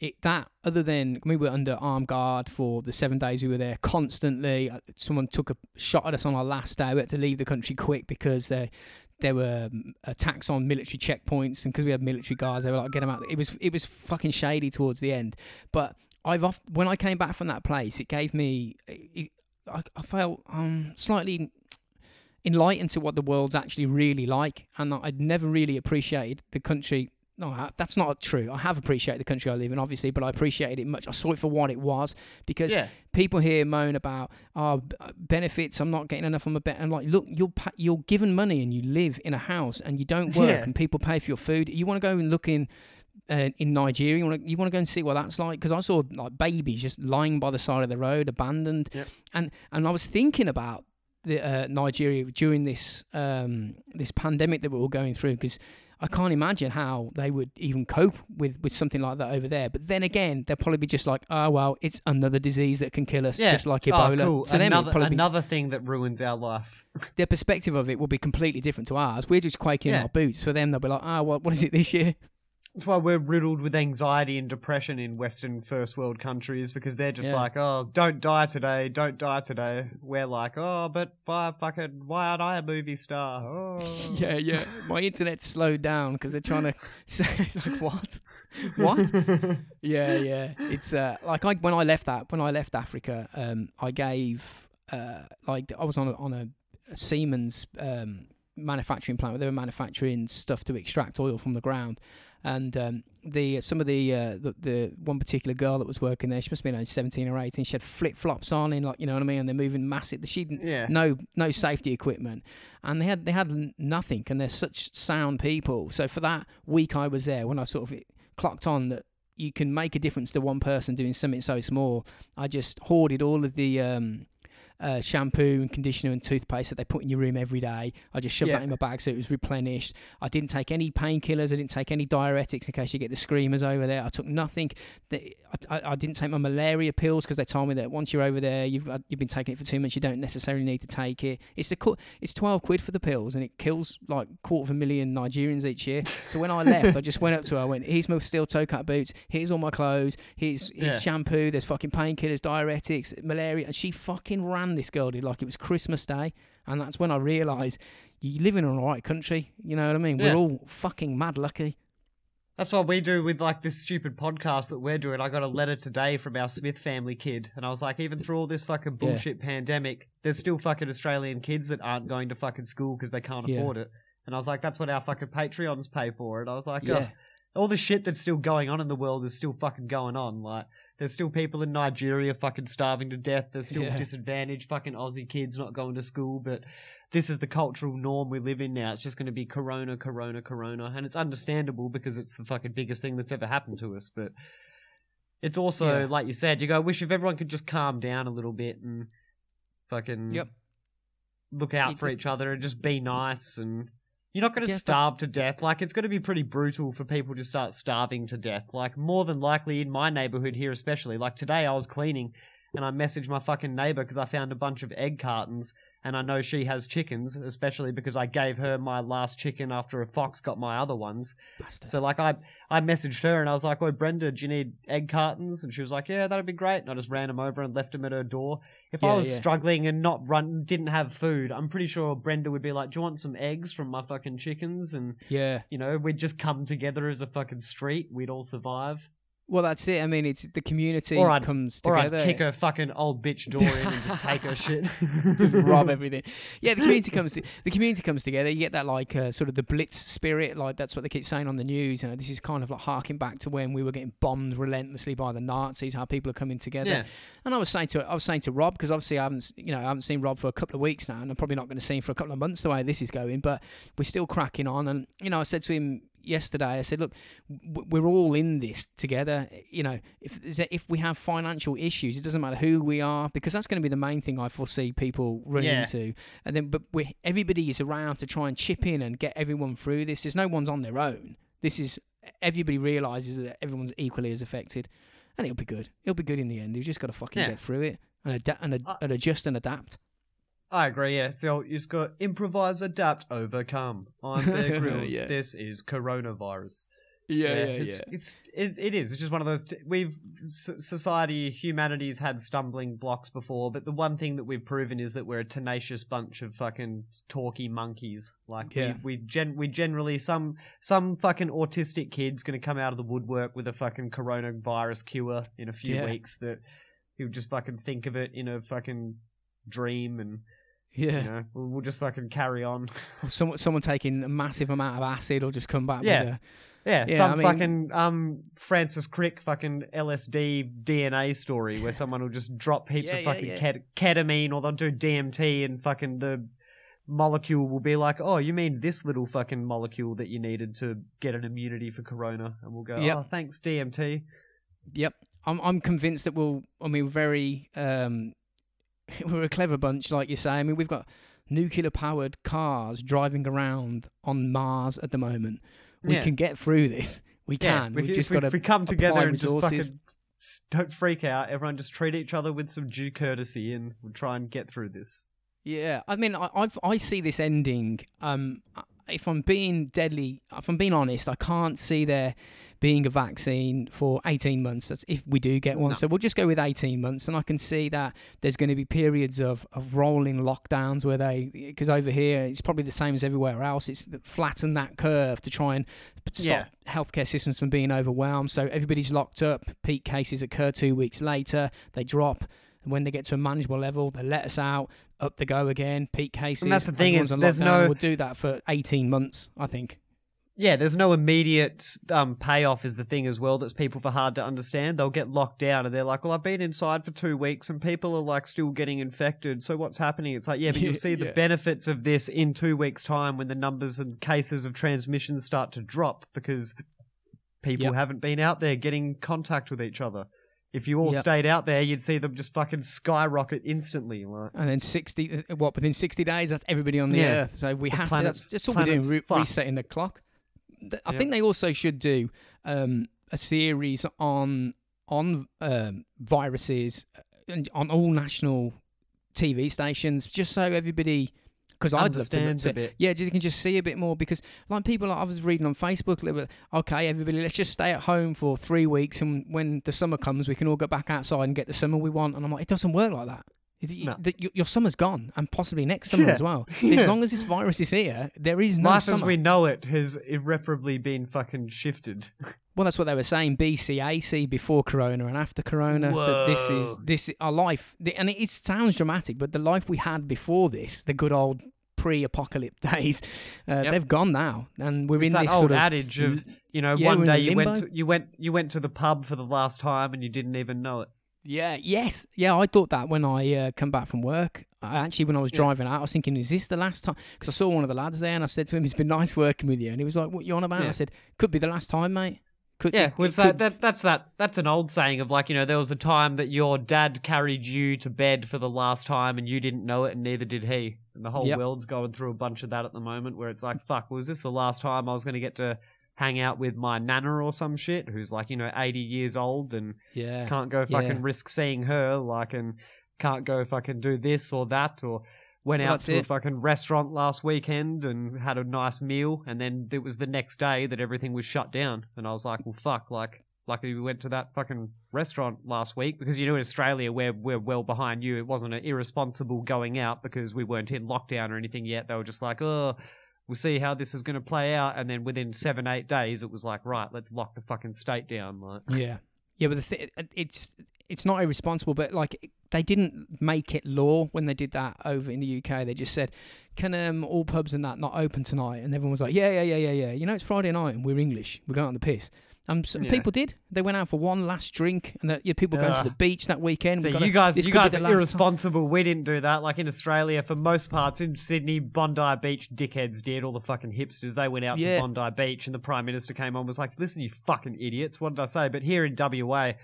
it that other than we were under armed guard for the seven days we were there constantly. Uh, Someone took a shot at us on our last day. We had to leave the country quick because there there were um, attacks on military checkpoints, and because we had military guards, they were like, "Get them out." It was it was fucking shady towards the end, but. I've oft, when I came back from that place, it gave me. It, I, I felt um, slightly enlightened to what the world's actually really like, and I'd never really appreciated the country no, I- that's not true. I have appreciated the country I live in, obviously, but I appreciated it much. I saw it for what it was because Yeah. people here moan about oh uh, benefits. I'm not getting enough on my bet. And like, look, you're pa- you're given money and you live in a house and you don't work Yeah. and people pay for your food. You want to go and look in. Uh, in Nigeria, you want to you want to go and see what that's like because I saw like babies just lying by the side of the road, abandoned, Yep. and and I was thinking about the uh, Nigeria during this um, this pandemic that we're all going through because I can't imagine how they would even cope with, with something like that over there. But then again, they'll probably be just like, oh well, it's another disease that can kill us, Yeah. just like oh, Ebola. Oh, cool. So then another, probably be, another thing that ruins our life. their perspective of it will be completely different to ours. We're just quaking in Yeah. our boots. For them, they'll be like, ah, oh well, what is it this year? That's why we're riddled with anxiety and depression in Western first world countries because they're just Yeah. like, oh, don't die today, don't die today. We're like, oh, but why fucking why aren't I a movie star? Oh. yeah, yeah. My internet's slowed down because they're trying to. say it's like what, what? yeah, yeah. It's uh, like I when I left that when I left Africa, um, I gave uh, like I was on a, on a, a Siemens um, manufacturing plant where they were manufacturing stuff to extract oil from the ground, and um, the some of the, uh, the the one particular girl that was working there, she must have been only seventeen or eighteen. She had flip flops on, in like you know what I mean, and they're moving massive. She didn't yeah. no no safety equipment and they had they had nothing and they're such sound people so for that week i was there when i sort of clocked on that you can make a difference to one person doing something so small i just hoarded all of the um uh, shampoo and conditioner and toothpaste that they put in your room every day. I just shoved Yeah. that in my bag so it was replenished. I didn't take any painkillers. I didn't take any diuretics in case you get the screamers over there. I took nothing. I, I, I didn't take my malaria pills because they told me that once you're over there, you've you've been taking it for two months. You don't necessarily need to take it. It's the it's twelve quid for the pills, and it kills like quarter of a million Nigerians each year. So when I left, I just went up to her. I went, "Here's my steel toe cut boots. Here's all my clothes. Here's, here's Yeah. shampoo. There's fucking painkillers, diuretics, malaria." And she fucking ran this girl did like it was Christmas Day, and that's when I realised you live in an alright country. You know what I mean? Yeah. We're all fucking mad lucky. That's what we do with like this stupid podcast that we're doing. I got a letter today from our Smith family kid, and I was like, even through all this fucking Yeah. bullshit pandemic, there's still fucking Australian kids that aren't going to fucking school because they can't Yeah. afford it. And I was like, that's what our fucking Patreons pay for. And I was like, Yeah. oh, all the shit that's still going on in the world is still fucking going on. Like, there's still people in Nigeria fucking starving to death. There's still Yeah. disadvantaged fucking Aussie kids not going to school, but this is the cultural norm we live in now. It's just going to be corona, corona, corona. And it's understandable because it's the fucking biggest thing that's ever happened to us. But it's also, Yeah. like you said, you go, I wish if everyone could just calm down a little bit and fucking Yep. look out It for just- each other and just be nice. And you're not going to starve to death. Like, it's going to be pretty brutal for people to start starving to death. Like, more than likely in my neighborhood here, especially. Like, today I was cleaning and I messaged my fucking neighbor because I found a bunch of egg cartons and I know she has chickens, especially because I gave her my last chicken after a fox got my other ones. Bastard. So like I I messaged her and I was like, "Oh Brenda, do you need egg cartons?" And she was like, "Yeah, that'd be great." And I just ran them over and left them at her door. If I was yeah. struggling and not run, didn't have food, I'm pretty sure Brenda would be like, "Do you want some eggs from my fucking chickens?" And yeah. you know, we'd just come together as a fucking street. We'd all survive. Well, that's it. I mean, it's the community Or I'd- comes Or together. I'd kick her fucking old bitch door in and just take her shit. just rob everything. Yeah, the community comes. the community comes together. You get that like uh, sort of the blitz spirit. Like that's what they keep saying on the news. You know, this is kind of like harking back to when we were getting bombed relentlessly by the Nazis. How people are coming together. Yeah. And I was saying to I was saying to Rob because obviously I haven't you know I haven't seen Rob for a couple of weeks now, and I'm probably not going to see him for a couple of months the way this is going. But we're still cracking on. And you know, I said to him yesterday, I said, look, we're all in this together. You know, if if we have financial issues, it doesn't matter who we are because that's going to be the main thing I foresee people running Yeah. into. And then, but we everybody is around to try and chip in and get everyone through this. There's no one's on their own. This is everybody realizes that everyone's equally as affected, and it'll be good. It'll be good in the end. You've just got to fucking Yeah. get through it and adapt and, ad- and adjust and adapt. I agree, yeah. So you just got improvise, adapt, overcome. I'm Bear Grylls. Yeah. This is coronavirus. Yeah, yeah, it's, It's it, it is. It's just one of those. T- we've society, humanity's had stumbling blocks before, but the one thing that we've proven is that we're a tenacious bunch of fucking talky monkeys. Like Yeah. we we gen we generally some some fucking autistic kid's gonna come out of the woodwork with a fucking coronavirus cure in a few Yeah. weeks that he'll just fucking think of it in a fucking dream and Yeah. you know we'll, we'll just fucking carry on. Or Someone, someone taking a massive amount of acid will just come back Yeah. with a Yeah, Yeah, some I mean- fucking um Francis Crick fucking LSD DNA story where someone will just drop heaps Yeah, of fucking yeah. ket- ketamine or they'll do DMT and fucking the molecule will be like, oh, you mean this little fucking molecule that you needed to get an immunity for corona, and we'll go, Yep. oh, thanks DMT. Yep. I'm I'm convinced that we'll I mean very um we're a clever bunch like you say. I mean we've got nuclear powered cars driving around on Mars at the moment. We Yeah. can get through this. We Yeah, can. we, We've just got to if we come together and just fucking don't freak out. Everyone just treat each other with some due courtesy, and we'll try and get through this. Yeah, I mean, I, I've I see this ending. Um, if I'm being deadly, if I'm being honest, I can't see there being a vaccine for 18 months. That's if we do get one. No. So we'll just go with 18 months, and I can see that there's going to be periods of, of rolling lockdowns where they, because over here it's probably the same as everywhere else. It's flatten that curve to try and stop Yeah. healthcare systems from being overwhelmed. So everybody's locked up. Peak cases occur two weeks later. They drop. And when they get to a manageable level, they let us out, up they go again, peak cases. that's the thing is there's no- We'll do that for 18 months, I think. Yeah, there's no immediate um, payoff, is the thing as well. That's people for hard to understand. They'll get locked down, and they're like, "Well, I've been inside for two weeks, and people are like still getting infected. So what's happening?" It's like, yeah, but you'll see the benefits of this in two weeks' time when the numbers and cases of transmission start to drop because people Yep. haven't been out there getting contact with each other. If you all Yep. stayed out there, you'd see them just fucking skyrocket instantly. Like, And then 60, uh, what, within 60 days, that's everybody on the Yeah. Earth. So we The have to, planet's- that's, that's all we're doing, planet's re- fucked. resetting the clock. Th- I think they also should do um, a series on on um, viruses uh, and on all national TV stations, just so everybody, because I'd love to, to a bit. Yeah, just you can just see a bit more because like people I was reading on Facebook, they were, okay, everybody, let's just stay at home for three weeks, and when the summer comes, we can all go back outside and get the summer we want. And I'm like, it doesn't work like that. It, you- No. the- your, your summer's gone, and possibly next summer Yeah. as well. Yeah. As long as this virus is here, there is no Life summer. as we know it has irreparably been fucking shifted. Well, that's what they were saying. BCAC before Corona and after Corona. That this is this our life, the- and it, it sounds dramatic, but the life we had before this, the good old pre-apocalypse days, uh, Yep. they've gone now, and we're it's in that this old sort of adage of you know Yeah, one day the you went to, you went you went to the pub for the last time and you didn't even know it. Yeah, yes. Yeah, I thought that when I uh, come back from work. I actually, when I was Yeah. driving out, I was thinking, is this the last time? Because I saw one of the lads there and I said to him, it's been nice working with you. And he was like, what you on about? Yeah. I said, could be the last time, mate. Could, Yeah, well, it's that, that that's that that's an old saying of like you know there was a time that your dad carried you to bed for the last time and you didn't know it and neither did he. And the whole Yep. world's going through a bunch of that at the moment where it's like fuck was this the last time I was going to get to hang out with my nana or some shit who's like you know 80 years old and yeah. can't go fucking Yeah. risk seeing her, like, and can't go fucking do this or that, or went Well, out to a fucking restaurant last weekend and had a nice meal, and then it was the next day that everything was shut down, and I was like, well, fuck, like. Luckily, we went to that fucking restaurant last week because you know in Australia we're we're well behind you. It wasn't an irresponsible going out because we weren't in lockdown or anything yet. They were just like, oh, we'll see how this is going to play out, and then within seven eight days, it was like, right, let's lock the fucking state down. Like, Yeah, yeah, but the th- it's it's not irresponsible, but like they didn't make it law when they did that over in the UK. They just said, "Can um, all pubs and that not open tonight?" And everyone was like, "Yeah, yeah, yeah, yeah, yeah." You know, it's Friday night and we're English. We're going on the piss. Um, so Yeah. people did. They went out for one last drink, and the, yeah, people going to the beach that weekend. So gotta- you guys, you guys are last time. irresponsible. We didn't do that. Like in Australia, for most parts, in Sydney, Bondi Beach dickheads did. All the fucking hipsters, they went out Yeah. to Bondi Beach, and the Prime Minister came on and was like, "Listen, you fucking idiots, what did I say?" But here in WA,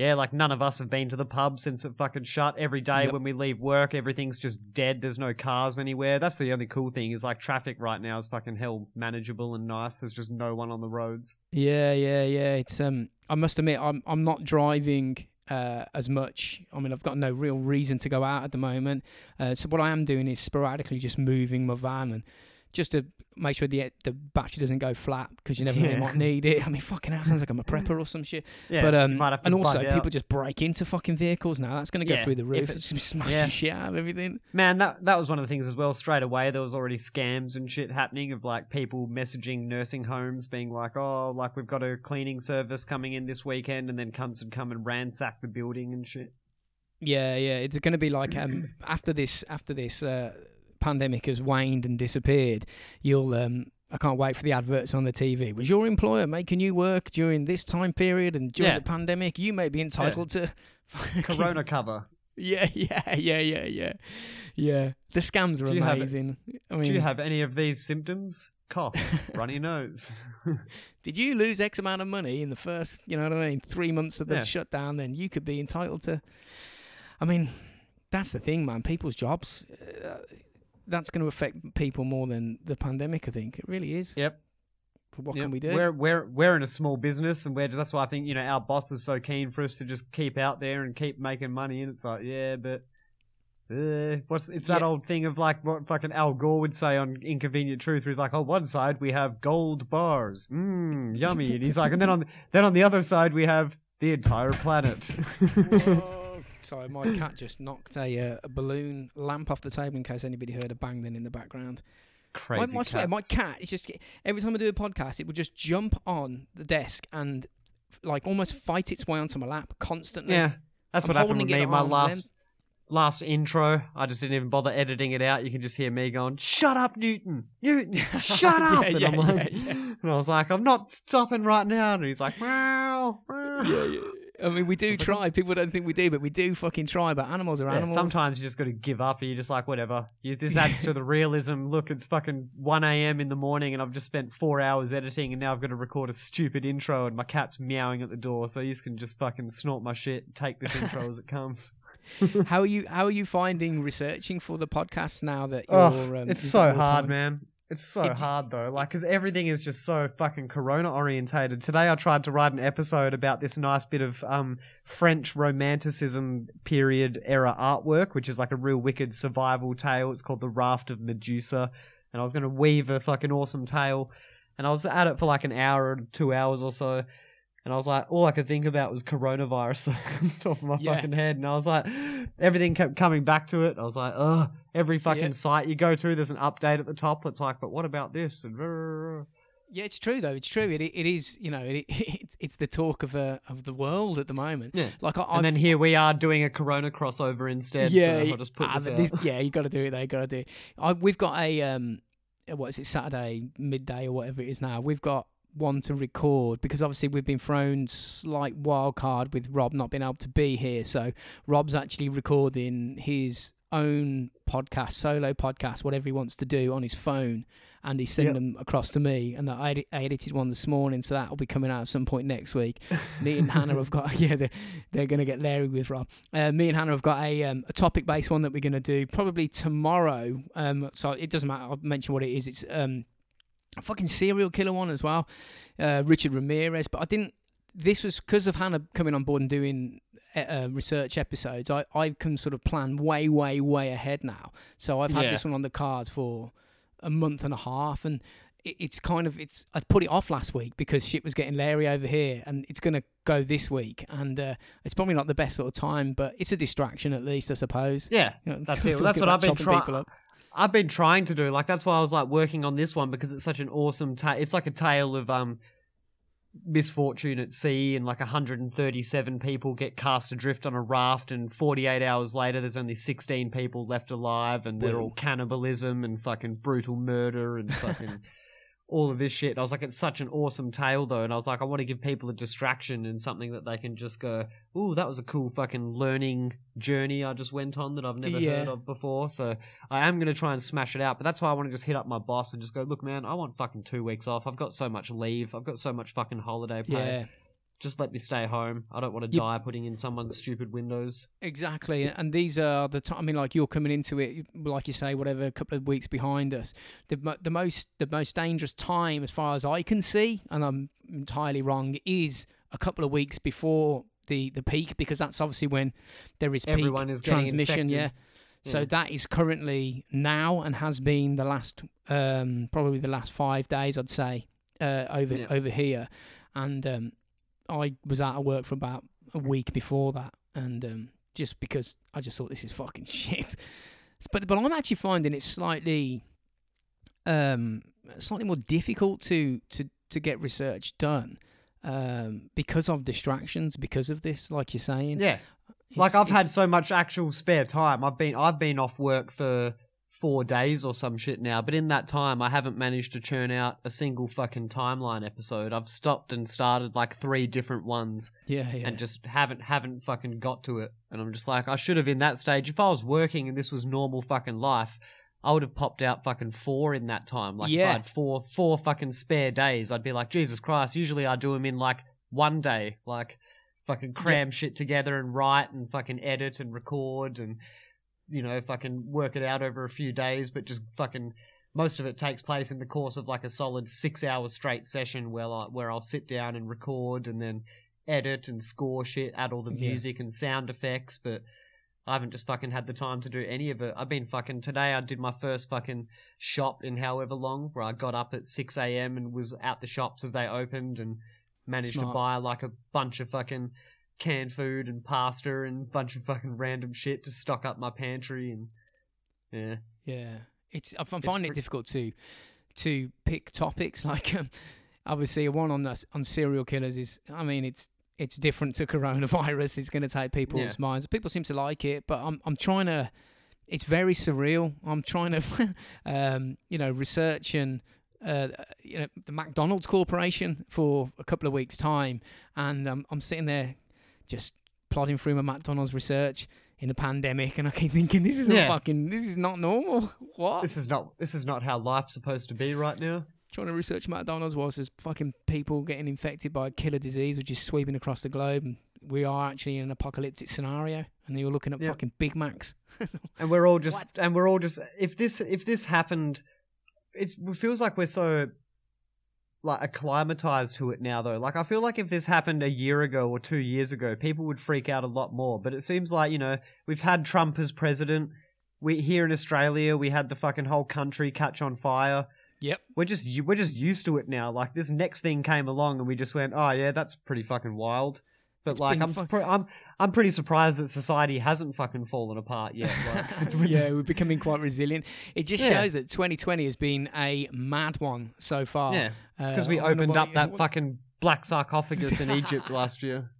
yeah, like none of us have been to the pub since it fucking shut. Every day Yep. when we leave work, everything's just dead. There's no cars anywhere. That's the only cool thing is like traffic right now is fucking hell manageable and nice. There's just no one on the roads. Yeah, yeah, yeah. It's um. I must admit, I'm I'm not driving uh as much. I mean, I've got no real reason to go out at the moment. Uh, so what I am doing is sporadically just moving my van and just to make sure the the battery doesn't go flat because you never Yeah. might need it. I mean, fucking hell, sounds like I'm a prepper or some shit. Yeah, but um, might have to and also out. people just break into fucking vehicles now. That's going to go Yeah, through the roof. if It's just smashing yeah. shit out of everything. Man, that that was one of the things as well. Straight away, there was already scams and shit happening of like people messaging nursing homes, being like, "Oh, like we've got a cleaning service coming in this weekend," and then cunts would come and ransack the building and shit. Yeah, yeah. It's going to be like um, after this after this uh, pandemic has waned and disappeared, you'll um, I can't wait for the adverts on the TV. Was your employer making you work during this time period and during Yeah. the pandemic? You may be entitled to Corona cover. Yeah, yeah, yeah, yeah, yeah, yeah. The scams are Do you have- amazing. I mean, Do you have any of these symptoms? Cough, runny nose. did you lose X amount of money in the first, you know what I mean, three months of the Yeah. shutdown? Then you could be entitled to. I mean, that's the thing, man. People's jobs. Uh, that's going to affect people more than the pandemic. I think it really is. Yep. But what Yep. can we do? We're we're we're in a small business, and we're that's why I think you know our boss is so keen for us to just keep out there and keep making money. And it's like, yeah, but uh, what's it's that Yeah. old thing of like what fucking Al Gore would say on Inconvenient Truth, where he's like, on one side we have gold bars, mmm, yummy, and he's like, and then on then on the other side we have the entire planet. Whoa. Sorry, my cat just knocked a, uh, a balloon lamp off the table in case anybody heard a bang then in the background. Crazy. my, I swear, my cat is just every time I do a podcast, it would just jump on the desk and like almost fight its way onto my lap constantly. Yeah, that's I'm what happened holding it me. My last length. last intro, I just didn't even bother editing it out. You can just hear me going, "Shut up, Newton! Newton, shut up!" Yeah, and yeah, I'm like, yeah, yeah. and I was like, "I'm not stopping right now." And he's like, "Meow." meow." yeah, yeah. I mean, we do was like, try. People don't think we do, but we do fucking try. But animals are Yeah, animals. sometimes you just got to give up, and you're just like, "Whatever." You, this adds to the realism. Look, it's fucking 1 a.m. in the morning, and I've just spent four hours editing, and now I've got to record a stupid intro, and my cat's meowing at the door, so you can just fucking snort my shit, and take this intro as it comes. how are you? How are you finding researching for the podcast now that you're? Oh, um, it's so hard, time? man. It's so It's- hard though, like, because everything is just so fucking Corona orientated. Today, I tried to write an episode about this nice bit of um French Romanticism period era artwork, which is like a real wicked survival tale. It's called The Raft of Medusa, and I was going to weave a fucking awesome tale, and I was at it for like an hour or two hours or so. And I was like, all I could think about was coronavirus on top of my Yeah. fucking head. And I was like, everything kept coming back to it. I was like, ugh, every fucking Yeah. site you go to, there's an update at the top that's like, but what about this? And. Yeah, it's true though. It's true. It it is. You know, it, it's it's the talk of uh, of the world at the moment. yeah. Like I, And then here we are doing a corona crossover instead. yeah, so I'll just put ah, this this- yeah, you got to do it. They got to do it. I, we've got a um, uh, what is it? Saturday midday or whatever it is now. We've got one to record because obviously we've been thrown slight wild card with Rob not being able to be here. So Rob's actually recording his own podcast, solo podcast, whatever he wants to do on his phone, and he's sending Yep. them across to me. And I, edit, I edited one this morning, so that'll be coming out at some point next week. me and Hannah have got yeah, they're, they're going to get Larry with Rob. Uh, me and Hannah have got a um, a topic based one that we're going to do probably tomorrow. Um, so it doesn't matter. I'll mention what it is. It's um, a fucking serial killer one as well, uh, Richard Ramirez. But I didn't. This was because of Hannah coming on board and doing uh, research episodes. I I can sort of plan way way way ahead now. So I've had Yeah. this one on the cards for a month and a half, and it, it's kind of it's. I put it off last week because shit was getting Larry over here, and it's gonna go this week, and uh, it's probably not the best sort of time, but it's a distraction at least, I suppose. yeah. You know, That's it. Well, that's what I've been trying. I've been trying to do. Like that's why I was like working on this one because it's such an awesome. Ta- it's like a tale of um misfortune at sea, and like 137 people get cast adrift on a raft, and 48 hours later, there's only 16 people left alive, and they're all cannibalism and fucking brutal murder and fucking. All of this shit. And I was like, it's such an awesome tale, though. And I was like, I want to give people a distraction and something that they can just go, ooh, that was a cool fucking learning journey I just went on that I've never Yeah. heard of before. So I am going to try and smash it out, but that's why I want to just hit up my boss and just go, look, man, I want fucking two weeks off. I've got so much leave. I've got so much fucking holiday pay. Yeah. Just let me stay home. I don't want to Yep. die putting in someone's stupid windows. Exactly, and these are the time. I mean, like you're coming into it, like you say, whatever, a couple of weeks behind us. The the most the most dangerous time, as far as I can see, and I'm entirely wrong, is a couple of weeks before the the peak, because that's obviously when there is peak Everyone is transmission. Yeah. infected. So Yeah. that is currently now and has been the last, um, probably the last five days, I'd say, uh, over Yeah. over here, and um, I was out of work for about a week before that, and um, just because I just thought this is fucking shit. But but I'm actually finding it slightly, um, slightly more difficult to to to get research done, um, because of distractions, because of this, like you're saying. Yeah. Like I've it- had so much actual spare time. I've been I've been off work for four days or some shit now. But in that time, I haven't managed to churn out a single fucking timeline episode. I've stopped and started like three different ones Yeah, yeah. and just haven't haven't fucking got to it. And I'm just like, I should have in that stage. If I was working and this was normal fucking life, I would have popped out fucking four in that time. Like if I had four four fucking spare days, I'd be like, Jesus Christ. Usually I do them in like one day, like fucking cram shit together and write and fucking edit and record and you know fucking work it out over a few days. But just fucking most of it takes place in the course of like a solid six hours straight session where I, where I'll sit down and record and then edit and score shit, add all the Yeah. music and sound effects, but I haven't just fucking had the time to do any of it. I've been fucking today. I did my first fucking shop in however long, where I got up at six a.m. and was out the shops as they opened and managed Smart. to buy like a bunch of fucking canned food and pasta and a bunch of fucking random shit to stock up my pantry and yeah. Yeah, it's I'm It's finding it difficult to to pick topics. Like, um, obviously, one on this on serial killers is. I mean, it's it's different to coronavirus. It's going to take people's Yeah. minds. People seem to like it, but I'm I'm trying to. It's very surreal. I'm trying to, um, you know, research and. Uh, you know the McDonald's Corporation for a couple of weeks' time, and um, I'm sitting there just plodding through my McDonald's research in a pandemic, and I keep thinking, this is Yeah. not fucking, this is not normal. What? This is not this is not how life's supposed to be right now. trying to research McDonald's was there's fucking people getting infected by a killer disease, which is sweeping across the globe, and we are actually in an apocalyptic scenario. And you're looking at Yeah. fucking Big Macs. and we're all just and we're all just if this if this happened it's, it feels like we're so like acclimatized to it now though. Like i feel like if this happened a year ago or two years ago people would freak out a lot more. But it seems like you know we've had trump as president. We here in australia we had the fucking whole country catch on fire. Yep. we're just we're just used to it now. Like this next thing came along and we just went oh yeah that's pretty fucking wild but It's like I'm, I'm I'm pretty surprised that society hasn't fucking fallen apart yet. Like, yeah, we're becoming quite resilient. It just Yeah. shows that 2020 has been a mad one so far. Yeah, it's because Uh, we opened up that what- fucking black sarcophagus in Egypt last year.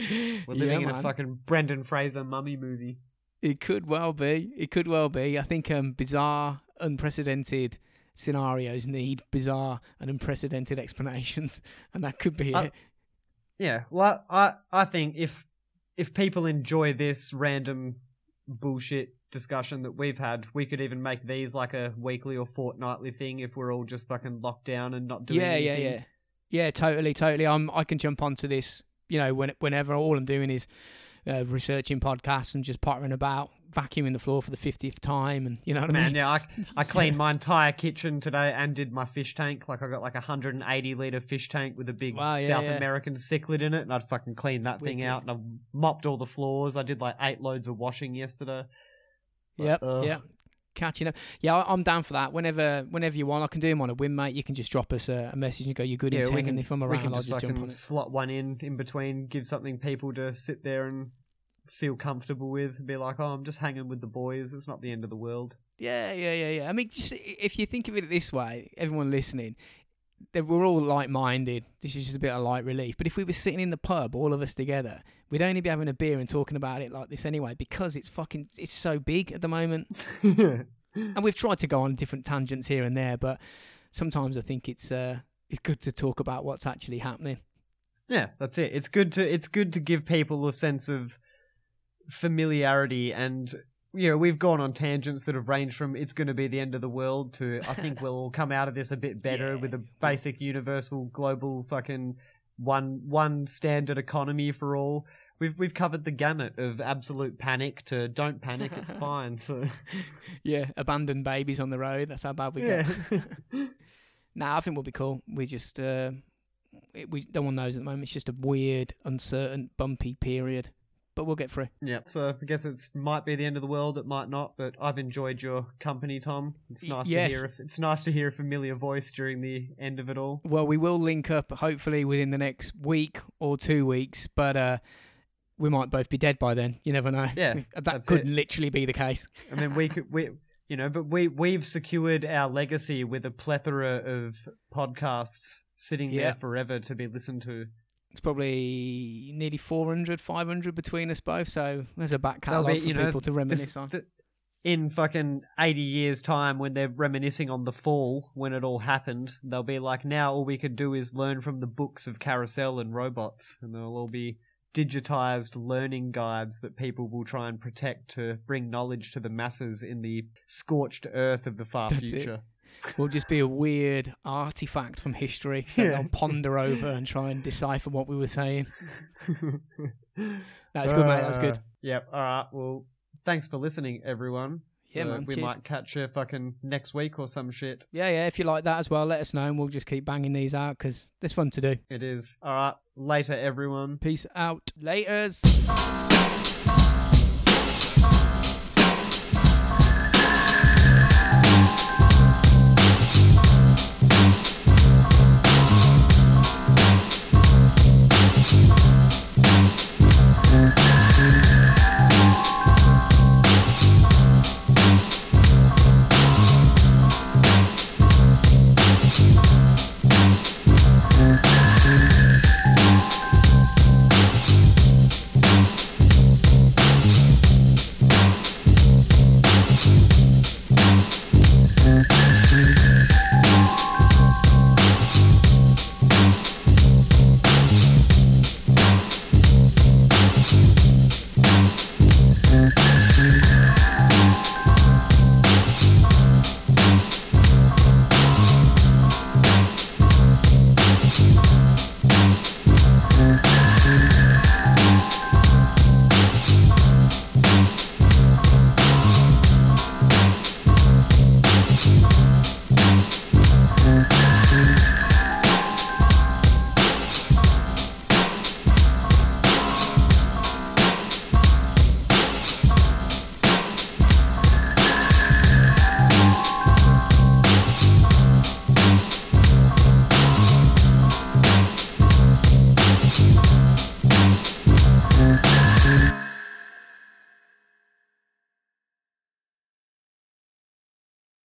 We're living yeah, in a fucking Brendan Fraser mummy movie. It could well be. It could well be. I think um, bizarre, unprecedented scenarios need bizarre and unprecedented explanations, and that could be Uh, it. Yeah, well, I I think if if people enjoy this random bullshit discussion that we've had, we could even make these like a weekly or fortnightly thing if we're all just fucking locked down and not doing Yeah, yeah, yeah, yeah. Totally, totally. I'm. I can jump onto this. You know, when whenever all I'm doing is uh, researching podcasts and just pottering about, vacuuming the floor for the fiftieth time, and you know what I mean. Man, yeah, I, I cleaned my entire kitchen today and did my fish tank. Like I got like a 180 liter fish tank with a big Wow, yeah, South yeah. American cichlid in it, and I'd fucking cleaned that thing out and I mopped all the floors. I did like eight loads of washing yesterday. But, Yep, ugh. yep. Catching up. Yeah, I'm down for that. Whenever, whenever you want, I can do them on a whim, mate. You can just drop us a, a message and go, "You're good Yeah, in ten, can, and if I'm around, I'll just just jump on it. slot one in in between, give something people to sit there and feel comfortable with, and be like, "Oh, I'm just hanging with the boys. It's not the end of the world." Yeah, yeah, yeah, yeah. I mean, just if you think of it this way, everyone listening, we're all like-minded. This is just a bit of light relief. But if we were sitting in the pub, all of us together, we'd only be having a beer and talking about it like this anyway, because it's fucking, it's so big at the moment. And we've tried to go on different tangents here and there, but sometimes I think it's uh, it's good to talk about what's actually happening. Yeah, that's it. It's good to it's good to give people a sense of familiarity and you know, we've gone on tangents that have ranged from it's going to be the end of the world to I think we'll all come out of this a bit better Yeah. with a basic universal global fucking one one standard economy for all. We've we've covered the gamut of absolute panic to don't panic, it's fine. So Yeah, abandoned babies on the road. That's how bad we yeah. get. Nah, I think we'll be cool. We just uh, it, we no one knows at the moment. It's just a weird, uncertain, bumpy period, but we'll get through. Yeah, so I guess it might be the end of the world. It might not, but I've enjoyed your company, Tom. It's nice yes. to hear. A, it's nice to hear a familiar voice during the end of it all. Well, we will link up hopefully within the next week or two weeks, but uh, we might both be dead by then. You never know. Yeah, that could it. literally be the case. And then we could, we, you know, but we we've secured our legacy with a plethora of podcasts sitting Yeah. there forever to be listened to. It's probably nearly 400, 500 between us both, so there's a back catalogue for know, people to reminisce This- on. in fucking 80 years' time when they're reminiscing on the fall, when it all happened, they'll be like, now all we could do is learn from the books of Carousel and robots. And they'll all be digitized learning guides that people will try and protect to bring knowledge to the masses in the scorched earth of the far That's it. Will just be a weird artifact from history that Yeah. they'll ponder over and try and decipher what we were saying. That's good, mate. That was good. Uh, Yep. All right. Well, thanks for listening, everyone. So Yeah, man. we Cheers. might catch you fucking next week or some shit. Yeah, yeah. If you like that as well, let us know and we'll just keep banging these out because it's fun to do. It is. All right. Later, everyone. Peace out. Laters.